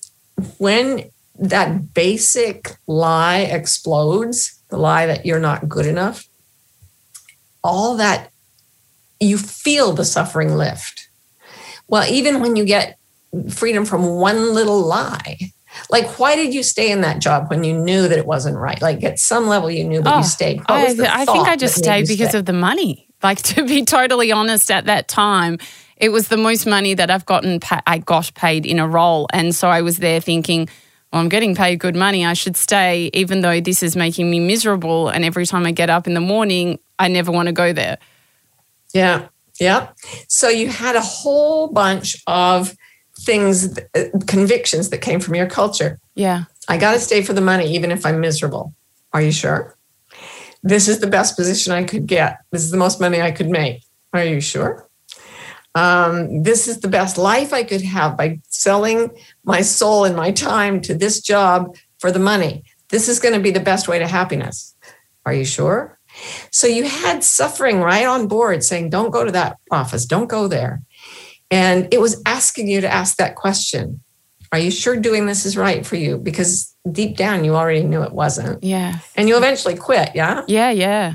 when that basic lie explodes the lie that you're not good enough all that you feel the suffering lift. Well even when you get freedom from one little lie. Like, why did you stay in that job when you knew that it wasn't right? Like, at some level, you knew that oh, you stayed. I, I think I just stayed because stay? of the money. Like, to be totally honest, at that time, it was the most money that I've gotten. I got paid in a role, and so I was there thinking, well, I'm getting paid good money. I should stay, even though this is making me miserable. And every time I get up in the morning, I never want to go there. Yeah, yeah. So you had a whole bunch of things, uh, convictions that came from your culture. Yeah. I got to stay for the money, even if I'm miserable. Are you sure? This is the best position I could get. This is the most money I could make. Are you sure? Um, this is the best life I could have by selling my soul and my time to this job for the money. This is going to be the best way to happiness. Are you sure? So you had suffering right on board saying, don't go to that office, don't go there. And it was asking you to ask that question Are you sure doing this is right for you? Because deep down you already knew it wasn't. Yeah. And you eventually quit, yeah? Yeah, yeah.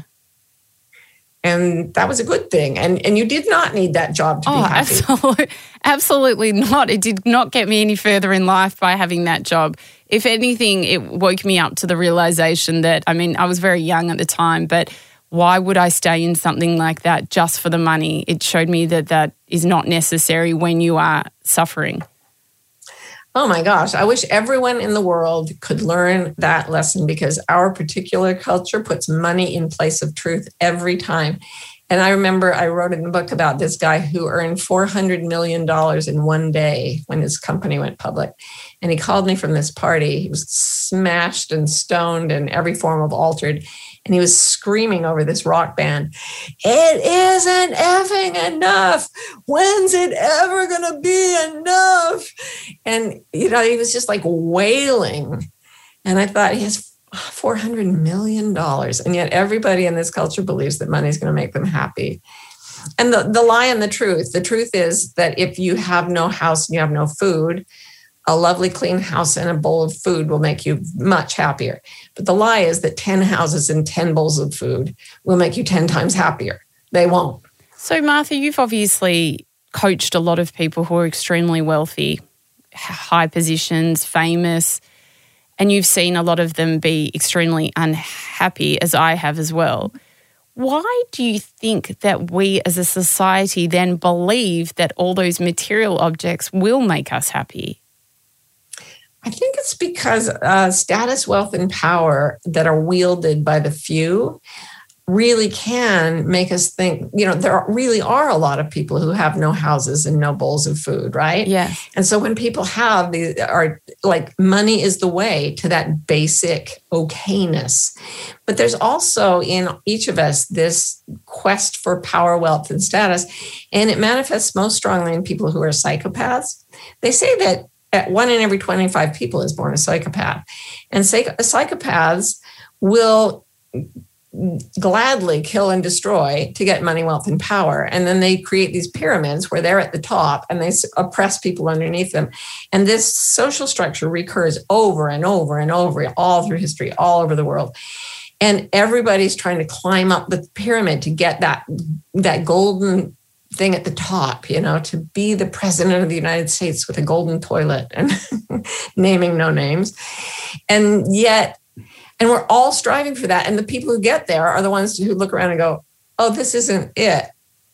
And that was a good thing. And and you did not need that job to oh, be happy. Absolutely, absolutely not. It did not get me any further in life by having that job. If anything, it woke me up to the realization that, I mean, I was very young at the time, but why would I stay in something like that just for the money? It showed me that that is not necessary when you are suffering. Oh my gosh, I wish everyone in the world could learn that lesson because our particular culture puts money in place of truth every time. And I remember I wrote in the book about this guy who earned $400 million in one day when his company went public. And he called me from this party. He was smashed and stoned and every form of altered and he was screaming over this rock band, It isn't effing enough. When's it ever going to be enough? And, you know, he was just like wailing. And I thought, he has $400 million. And yet everybody in this culture believes that money is going to make them happy. And the, the lie and the truth the truth is that if you have no house and you have no food, a lovely clean house and a bowl of food will make you much happier. But the lie is that 10 houses and 10 bowls of food will make you 10 times happier. They won't. So, Martha, you've obviously coached a lot of people who are extremely wealthy, high positions, famous, and you've seen a lot of them be extremely unhappy, as I have as well. Why do you think that we as a society then believe that all those material objects will make us happy? I think it's because uh, status, wealth, and power that are wielded by the few really can make us think, you know, there really are a lot of people who have no houses and no bowls of food, right? Yeah. And so when people have these are like money is the way to that basic okayness. But there's also in each of us this quest for power, wealth, and status. And it manifests most strongly in people who are psychopaths. They say that at one in every 25 people is born a psychopath. And psychopaths will gladly kill and destroy to get money, wealth, and power. And then they create these pyramids where they're at the top and they oppress people underneath them. And this social structure recurs over and over and over, all through history, all over the world. And everybody's trying to climb up the pyramid to get that, that golden thing at the top, you know, to be the president of the United States with a golden toilet and naming no names. And yet, and we're all striving for that. And the people who get there are the ones who look around and go, oh, this isn't it.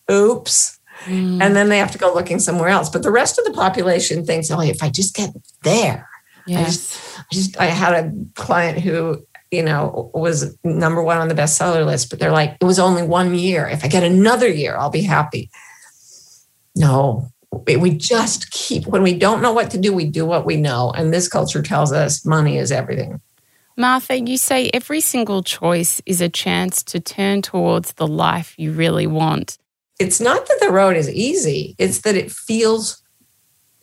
Oops. Mm. And then they have to go looking somewhere else. But the rest of the population thinks, oh, if I just get there, yes. I just, I just, I had a client who you know, was number one on the bestseller list, but they're like, it was only one year. If I get another year, I'll be happy. No, we just keep, when we don't know what to do, we do what we know. And this culture tells us money is everything. Martha, you say every single choice is a chance to turn towards the life you really want. It's not that the road is easy, it's that it feels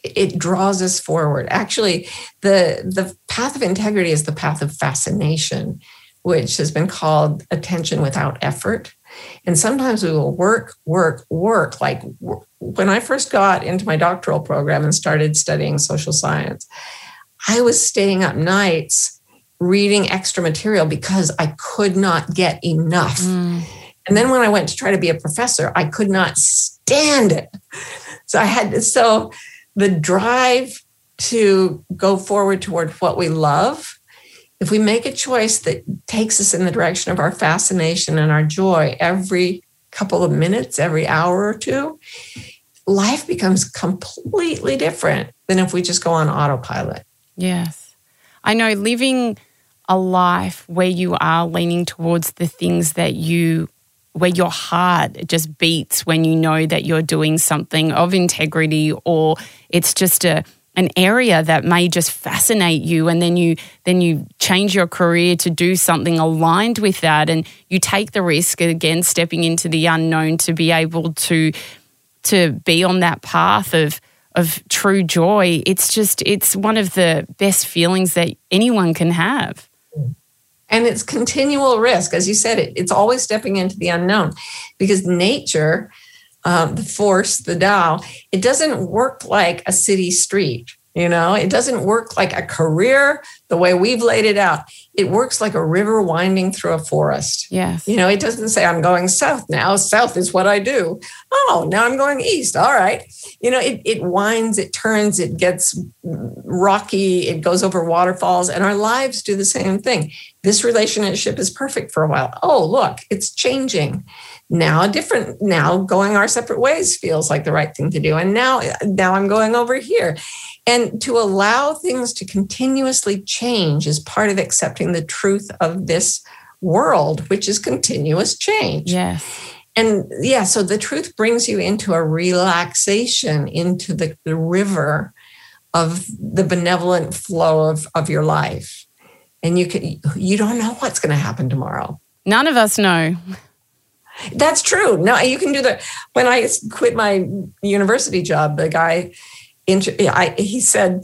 it draws us forward. Actually, the the path of integrity is the path of fascination, which has been called attention without effort. And sometimes we will work, work, work. Like when I first got into my doctoral program and started studying social science, I was staying up nights reading extra material because I could not get enough. Mm. And then when I went to try to be a professor, I could not stand it. So I had to, so the drive to go forward toward what we love, if we make a choice that takes us in the direction of our fascination and our joy every couple of minutes, every hour or two, life becomes completely different than if we just go on autopilot. Yes. I know living a life where you are leaning towards the things that you where your heart just beats when you know that you're doing something of integrity or it's just a an area that may just fascinate you and then you then you change your career to do something aligned with that and you take the risk again stepping into the unknown to be able to to be on that path of of true joy it's just it's one of the best feelings that anyone can have. And it's continual risk. As you said it, it's always stepping into the unknown because nature um, the force the Tao it doesn't work like a city street You know, it doesn't work like a career the way we've laid it out. It works like a river winding through a forest. Yes. You know, it doesn't say, I'm going south now. South is what I do. Oh, now I'm going east. All right. You know, it, it winds, it turns, it gets rocky, it goes over waterfalls, and our lives do the same thing. This relationship is perfect for a while. Oh, look, it's changing now different now going our separate ways feels like the right thing to do and now now i'm going over here and to allow things to continuously change is part of accepting the truth of this world which is continuous change yes and yeah so the truth brings you into a relaxation into the, the river of the benevolent flow of, of your life and you can you don't know what's going to happen tomorrow none of us know that's true. No, you can do that. When I quit my university job, the guy, I, he said,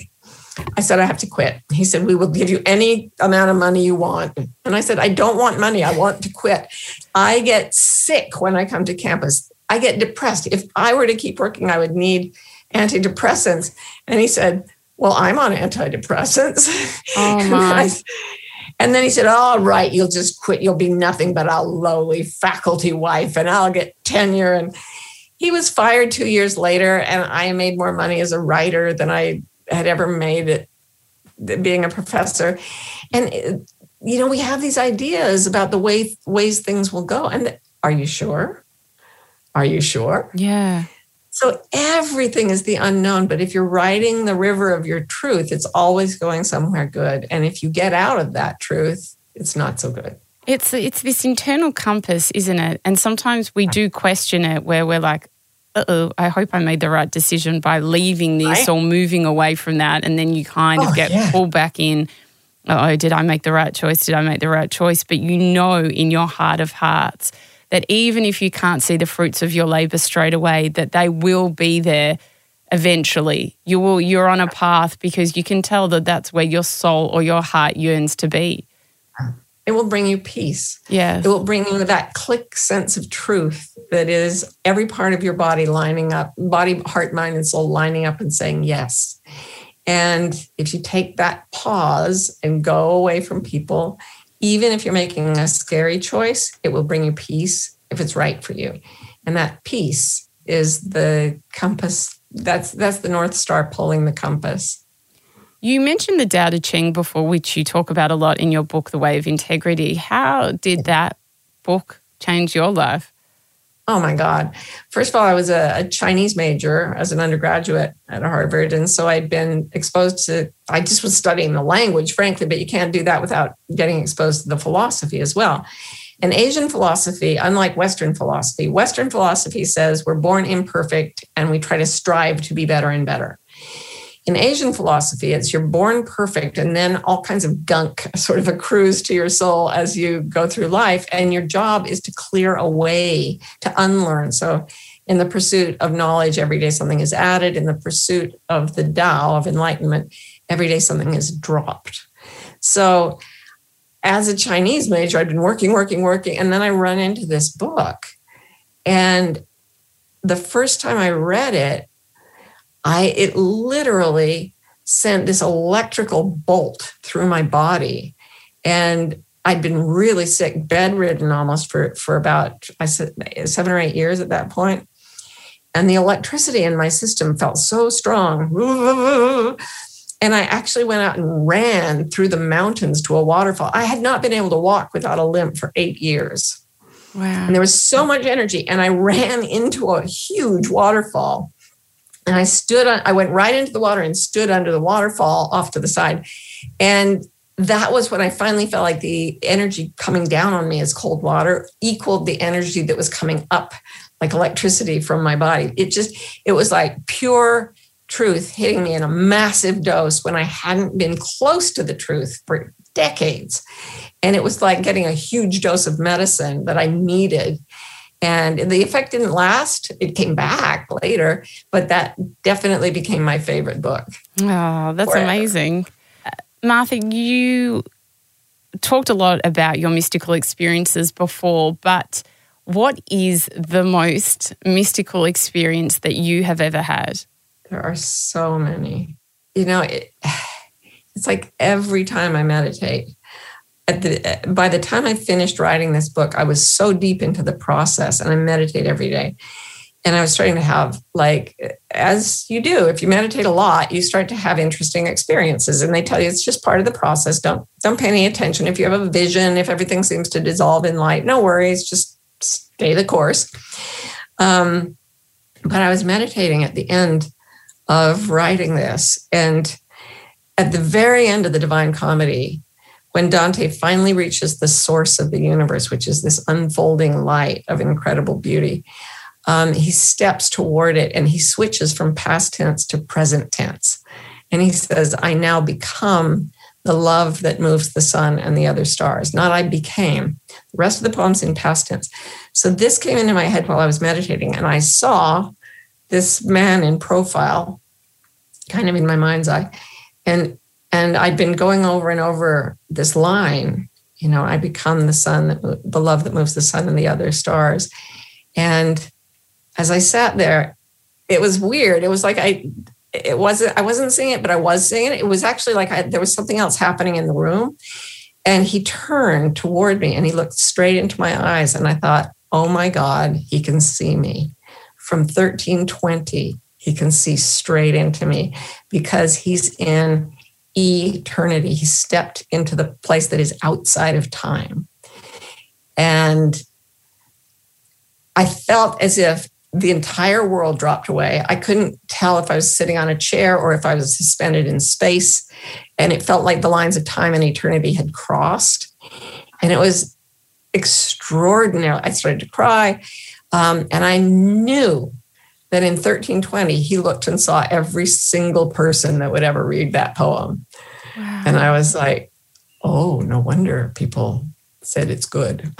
I said, I have to quit. He said, We will give you any amount of money you want. And I said, I don't want money. I want to quit. I get sick when I come to campus. I get depressed. If I were to keep working, I would need antidepressants. And he said, Well, I'm on antidepressants. Oh, my. And then he said, All right, you'll just quit. You'll be nothing but a lowly faculty wife and I'll get tenure. And he was fired two years later. And I made more money as a writer than I had ever made it being a professor. And, you know, we have these ideas about the way ways things will go. And are you sure? Are you sure? Yeah. So everything is the unknown. But if you're riding the river of your truth, it's always going somewhere good. And if you get out of that truth, it's not so good. It's it's this internal compass, isn't it? And sometimes we do question it where we're like, uh oh, I hope I made the right decision by leaving this right? or moving away from that. And then you kind of oh, get yeah. pulled back in. Oh, did I make the right choice? Did I make the right choice? But you know in your heart of hearts that even if you can't see the fruits of your labor straight away, that they will be there eventually. You will you're on a path because you can tell that that's where your soul or your heart yearns to be. It will bring you peace. Yeah. It will bring you that click sense of truth that is every part of your body lining up, body, heart, mind, and soul lining up and saying yes. And if you take that pause and go away from people even if you're making a scary choice, it will bring you peace if it's right for you. And that peace is the compass. That's that's the North Star pulling the compass. You mentioned the Tao Te Ching before, which you talk about a lot in your book, The Way of Integrity. How did that book change your life? Oh my God. First of all, I was a, a, Chinese major as an undergraduate at Harvard. And so I'd been exposed to, I just was studying the language, frankly, but you can't do that without getting exposed to the philosophy as well. And Asian philosophy, unlike Western philosophy, Western philosophy says we're born imperfect and we try to strive to be better and better in Asian philosophy, it's you're born perfect, and then all kinds of gunk sort of accrues to your soul as you go through life. And your job is to clear away, to unlearn. So, in the pursuit of knowledge, every day something is added. In the pursuit of the Tao, of enlightenment, every day something is dropped. So, as a Chinese major, I'd been working, working, working. And then I run into this book. And the first time I read it, I it literally sent this electrical bolt through my body. And I'd been really sick, bedridden almost for, for about I said seven or eight years at that point. And the electricity in my system felt so strong. And I actually went out and ran through the mountains to a waterfall. I had not been able to walk without a limp for eight years. Wow. And there was so much energy. And I ran into a huge waterfall and I stood on, I went right into the water and stood under the waterfall off to the side. And that was when I finally felt like the energy coming down on me as cold water equaled the energy that was coming up like electricity from my body. It just, it was like pure truth hitting me in a massive dose when I hadn't been close to the truth for decades. And it was like getting a huge dose of medicine that I needed. And the effect didn't last. It came back later, but that definitely became my favorite book. Oh, that's forever. amazing. Uh, Martha, you talked a lot about your mystical experiences before, but what is the most mystical experience that you have ever had? There are so many. you know, it, it's like every time I meditate, at the by the time I finished writing this book, I was so deep into the process, and I meditate every day. And I was starting to have like, as you do, if you meditate a lot, you start to have interesting experiences. And they tell you it's just part of the process. Don't don't pay any attention. If you have a vision, if everything seems to dissolve in light, no worries. Just stay the course. Um, but I was meditating at the end of writing this, and at the very end of the Divine Comedy, when Dante finally reaches the source of the universe, which is this unfolding light of incredible beauty, um, he steps toward it and he switches from past tense to present tense. And he says, I now become the love that moves the sun and the other stars. Not I became. The rest of the poem's in past tense. So this came into my head while I was meditating, and I saw this man in profile, kind of in my mind's eye. And and I'd been going over and over this line, you know, I become the sun, that, the love that moves the sun and the other stars. And as I sat there, it was weird. It was like I, it wasn't, I wasn't seeing it, but I was seeing it. It was actually like I, there was something else happening in the room. And he turned toward me and he looked straight into my eyes. And I thought, oh my God, he can see me. From 1320, he can see straight into me because he's in eternity. He stepped into the place that is outside of time. And I felt as if the entire world dropped away. I couldn't tell if I was sitting on a chair or if I was suspended in space. And it felt like the lines of time and eternity had crossed. And it was extraordinary. I started to cry. Um, and I knew that in 1320, he looked and saw every single person that would ever read that poem. Wow. And I was like, oh, no wonder people said it's good.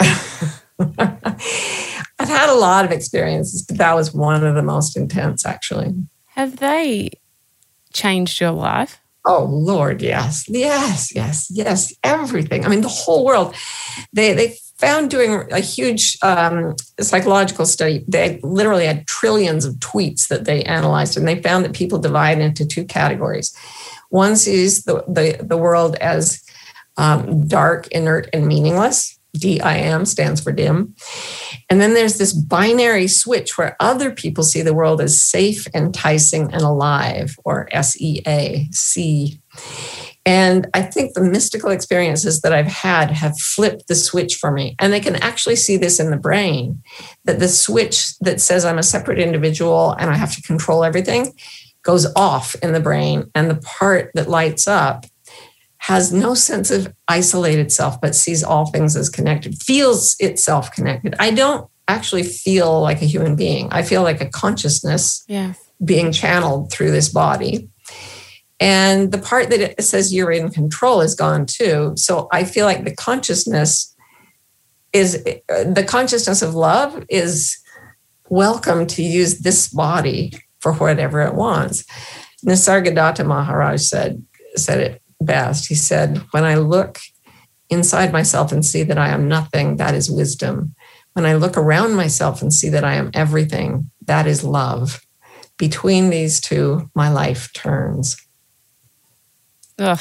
I've had a lot of experiences, but that was one of the most intense, actually. Have they changed your life? Oh Lord, yes, yes, yes, yes, everything. I mean, the whole world. They they found doing a huge um, psychological study. They literally had trillions of tweets that they analyzed, and they found that people divide into two categories. One sees the, the, the world as um, dark, inert, and meaningless. DIM stands for dim. And then there's this binary switch where other people see the world as safe, enticing, and alive, or SEA, And I think the mystical experiences that I've had have flipped the switch for me. And they can actually see this in the brain that the switch that says I'm a separate individual and I have to control everything goes off in the brain, and the part that lights up has no sense of isolated self, but sees all things as connected, feels itself connected. I don't actually feel like a human being. I feel like a consciousness yeah. being channeled through this body. And the part that it says you're in control is gone too. So I feel like the consciousness is the consciousness of love is welcome to use this body for whatever it wants. Nisargadatta Maharaj said, said it best. He said, When I look inside myself and see that I am nothing, that is wisdom. When I look around myself and see that I am everything, that is love. Between these two, my life turns. Ugh.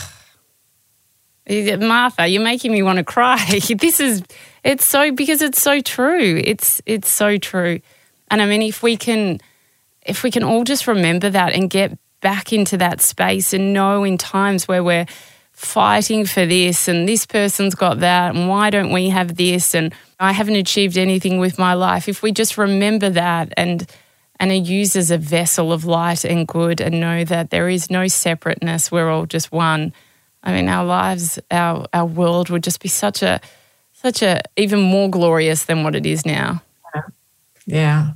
Martha, you're making me want to cry. this is it's so because it's so true. It's it's so true. And I mean if we can if we can all just remember that and get back into that space and know in times where we're fighting for this and this person's got that and why don't we have this and I haven't achieved anything with my life if we just remember that and and are used as a vessel of light and good and know that there is no separateness we're all just one I mean our lives our our world would just be such a such a even more glorious than what it is now yeah.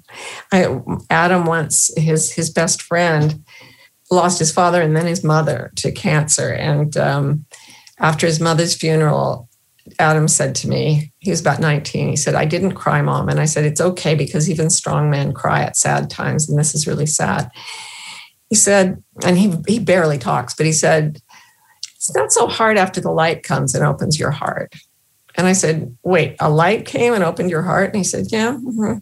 I, Adam once, his, his best friend, lost his father and then his mother to cancer. And um, after his mother's funeral, Adam said to me, he was about 19, he said, I didn't cry, mom. And I said, it's okay because even strong men cry at sad times. And this is really sad. He said, and he, he barely talks, but he said, it's not so hard after the light comes and opens your heart. And I said, Wait, a light came and opened your heart? And he said, Yeah. Mm-hmm.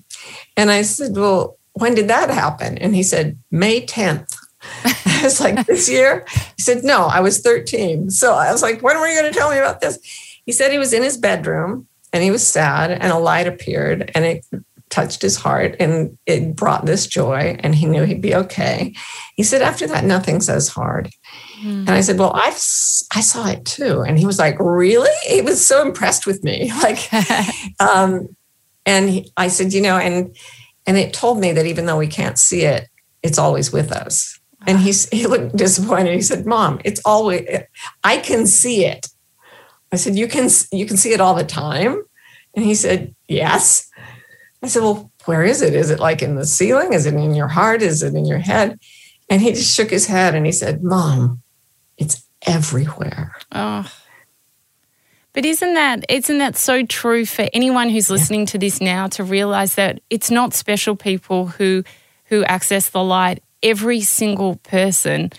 And I said, Well, when did that happen? And he said, May 10th, I was like, This year? He said, No, I was 13. So I was like, When were you going to tell me about this? He said he was in his bedroom and he was sad, and a light appeared and it touched his heart and it brought this joy, and he knew he'd be okay. He said, After that, nothing's as hard. Mm. And I said, Well, I've, I saw it too. And he was like, Really? He was so impressed with me. Like, um, and he, I said, You know, and, and it told me that even though we can't see it, it's always with us. And he, he looked disappointed. He said, Mom, it's always, I can see it. I said, you can, you can see it all the time. And he said, yes. I said, well, where is it? Is it like in the ceiling? Is it in your heart? Is it in your head? And he just shook his head and he said, Mom, it's everywhere. Oh. But isn't that isn't that so true for anyone who's listening yeah. to this now to realize that it's not special people who who access the light. Every single person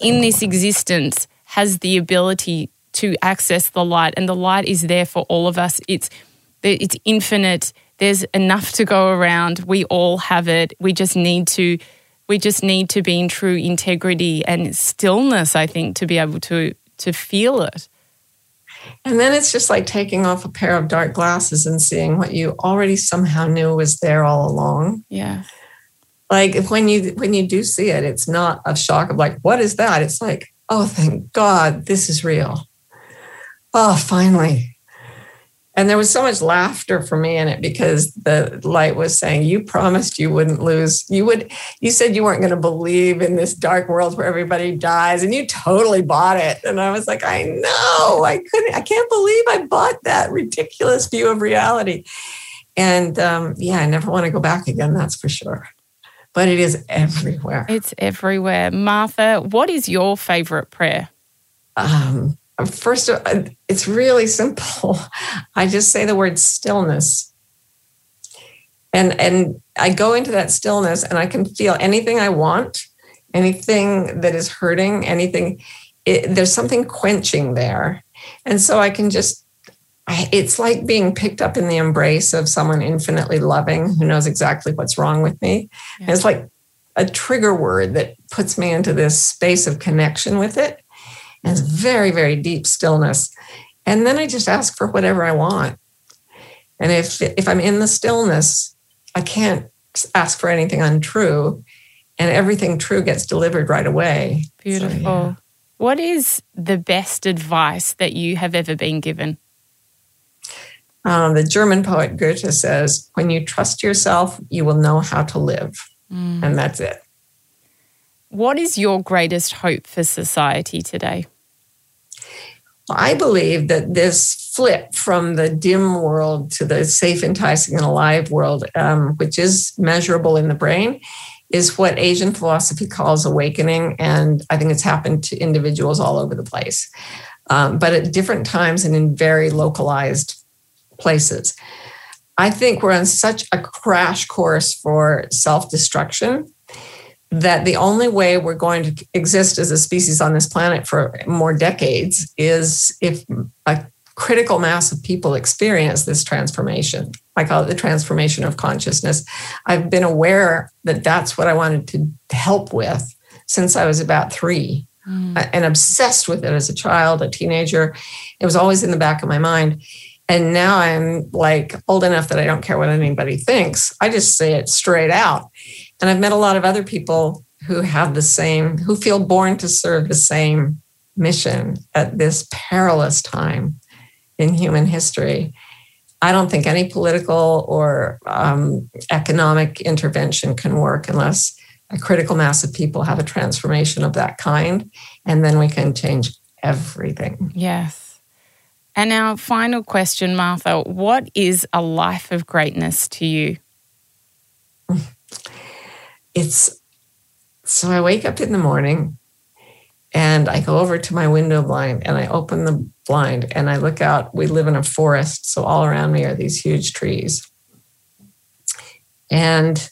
in this existence has the ability to access the light, and the light is there for all of us. It's it's infinite. There's enough to go around. We all have it. We just need to we just need to be in true integrity and stillness, I think, to be able to to feel it. And then it's just like taking off a pair of dark glasses and seeing what you already somehow knew was there all along. Yeah. Like when you when you do see it, it's not a shock of like, what is that? It's like, oh thank God, this is real. Oh, finally. And there was so much laughter for me in it because the light was saying you promised you wouldn't lose. You would you said you weren't going to believe in this dark world where everybody dies and you totally bought it. And i was like i know. I couldn't i can't believe i bought that ridiculous view of reality. And um, yeah i never want to go back again that's for sure. But it is everywhere. It's everywhere. Martha what is your favorite prayer? Um, first, it's really simple. I just say the word stillness. And, and I go into that stillness and I can feel anything I want, anything that is hurting, anything, it, there's something quenching there. And so I can just, it's like being picked up in the embrace of someone infinitely loving who knows exactly what's wrong with me. Yeah. It's like a trigger word that puts me into this space of connection with it and very, very deep stillness. And then I just ask for whatever I want. And if if I'm in the stillness, I can't ask for anything untrue, and everything true gets delivered right away. Beautiful. So, yeah. What is the best advice that you have ever been given? Um, the German poet Goethe says, "When you trust yourself, you will know how to live," mm. and that's it. What is your greatest hope for society today? I believe that this flip from the dim world to the safe, enticing, and alive world, um, which is measurable in the brain, is what Asian philosophy calls awakening. And I think it's happened to individuals all over the place, um, but at different times and in very localized places. I think we're on such a crash course for self destruction that the only way we're going to exist as a species on this planet for more decades is if a critical mass of people experience this transformation. I call it the transformation of consciousness. I've been aware that that's what I wanted to help with since I was about three mm. and obsessed with it as a child, a teenager. It was always in the back of my mind. And now I'm like old enough that I don't care what anybody thinks. I just say it straight out. And I've met a lot of other people who have the same, who feel born to serve the same mission at this perilous time in human history. I don't think any political or um, economic intervention can work unless a critical mass of people have a transformation of that kind. And then we can change everything. Yes. And our final question, Martha what is a life of greatness to you? It's so I wake up in the morning and I go over to my window blind and I open the blind and I look out. We live in a forest, so all around me are these huge trees. And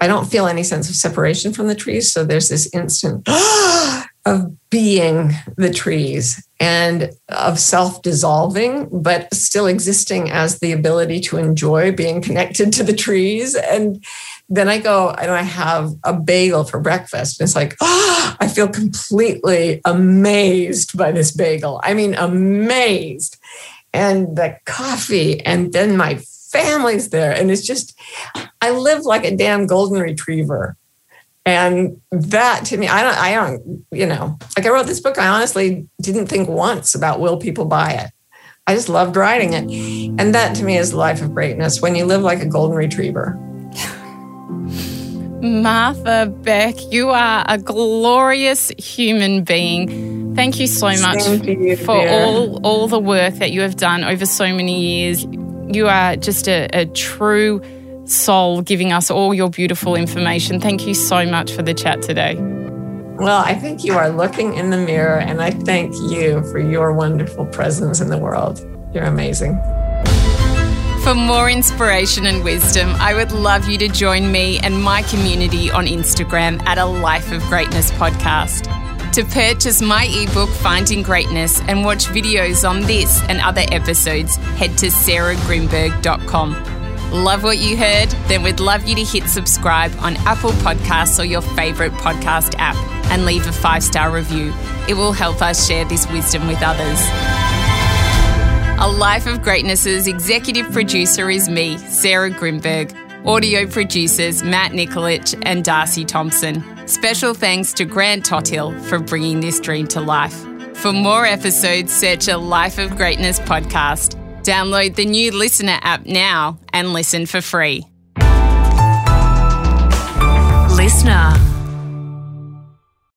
I don't feel any sense of separation from the trees. So there's this instant of being the trees and of self dissolving, but still existing as the ability to enjoy being connected to the trees. And then I go and I have a bagel for breakfast. And it's like, oh, I feel completely amazed by this bagel. I mean, amazed. And the coffee, and then my family's there. And it's just, I live like a damn golden retriever. And that to me, I don't, I don't, you know, like I wrote this book, I honestly didn't think once about will people buy it. I just loved writing it. And that to me is the life of greatness when you live like a golden retriever. Martha Beck, you are a glorious human being. Thank you so much you, for all, all the work that you have done over so many years. You are just a, a true soul giving us all your beautiful information. Thank you so much for the chat today. Well, I think you are looking in the mirror, and I thank you for your wonderful presence in the world. You're amazing. For more inspiration and wisdom, I would love you to join me and my community on Instagram at a Life of Greatness podcast. To purchase my ebook, Finding Greatness, and watch videos on this and other episodes, head to sarahgrynberg.com. Love what you heard? Then we'd love you to hit subscribe on Apple Podcasts or your favourite podcast app and leave a five star review. It will help us share this wisdom with others. A Life of Greatness's executive producer is me, Sarah Grynberg. Audio producers Matt Nikolic and Darcy Thompson. Special thanks to Grant Tothill for bringing this dream to life. For more episodes, search a Life of Greatness podcast. Download the new LiSTNR app now and listen for free. LiSTNR.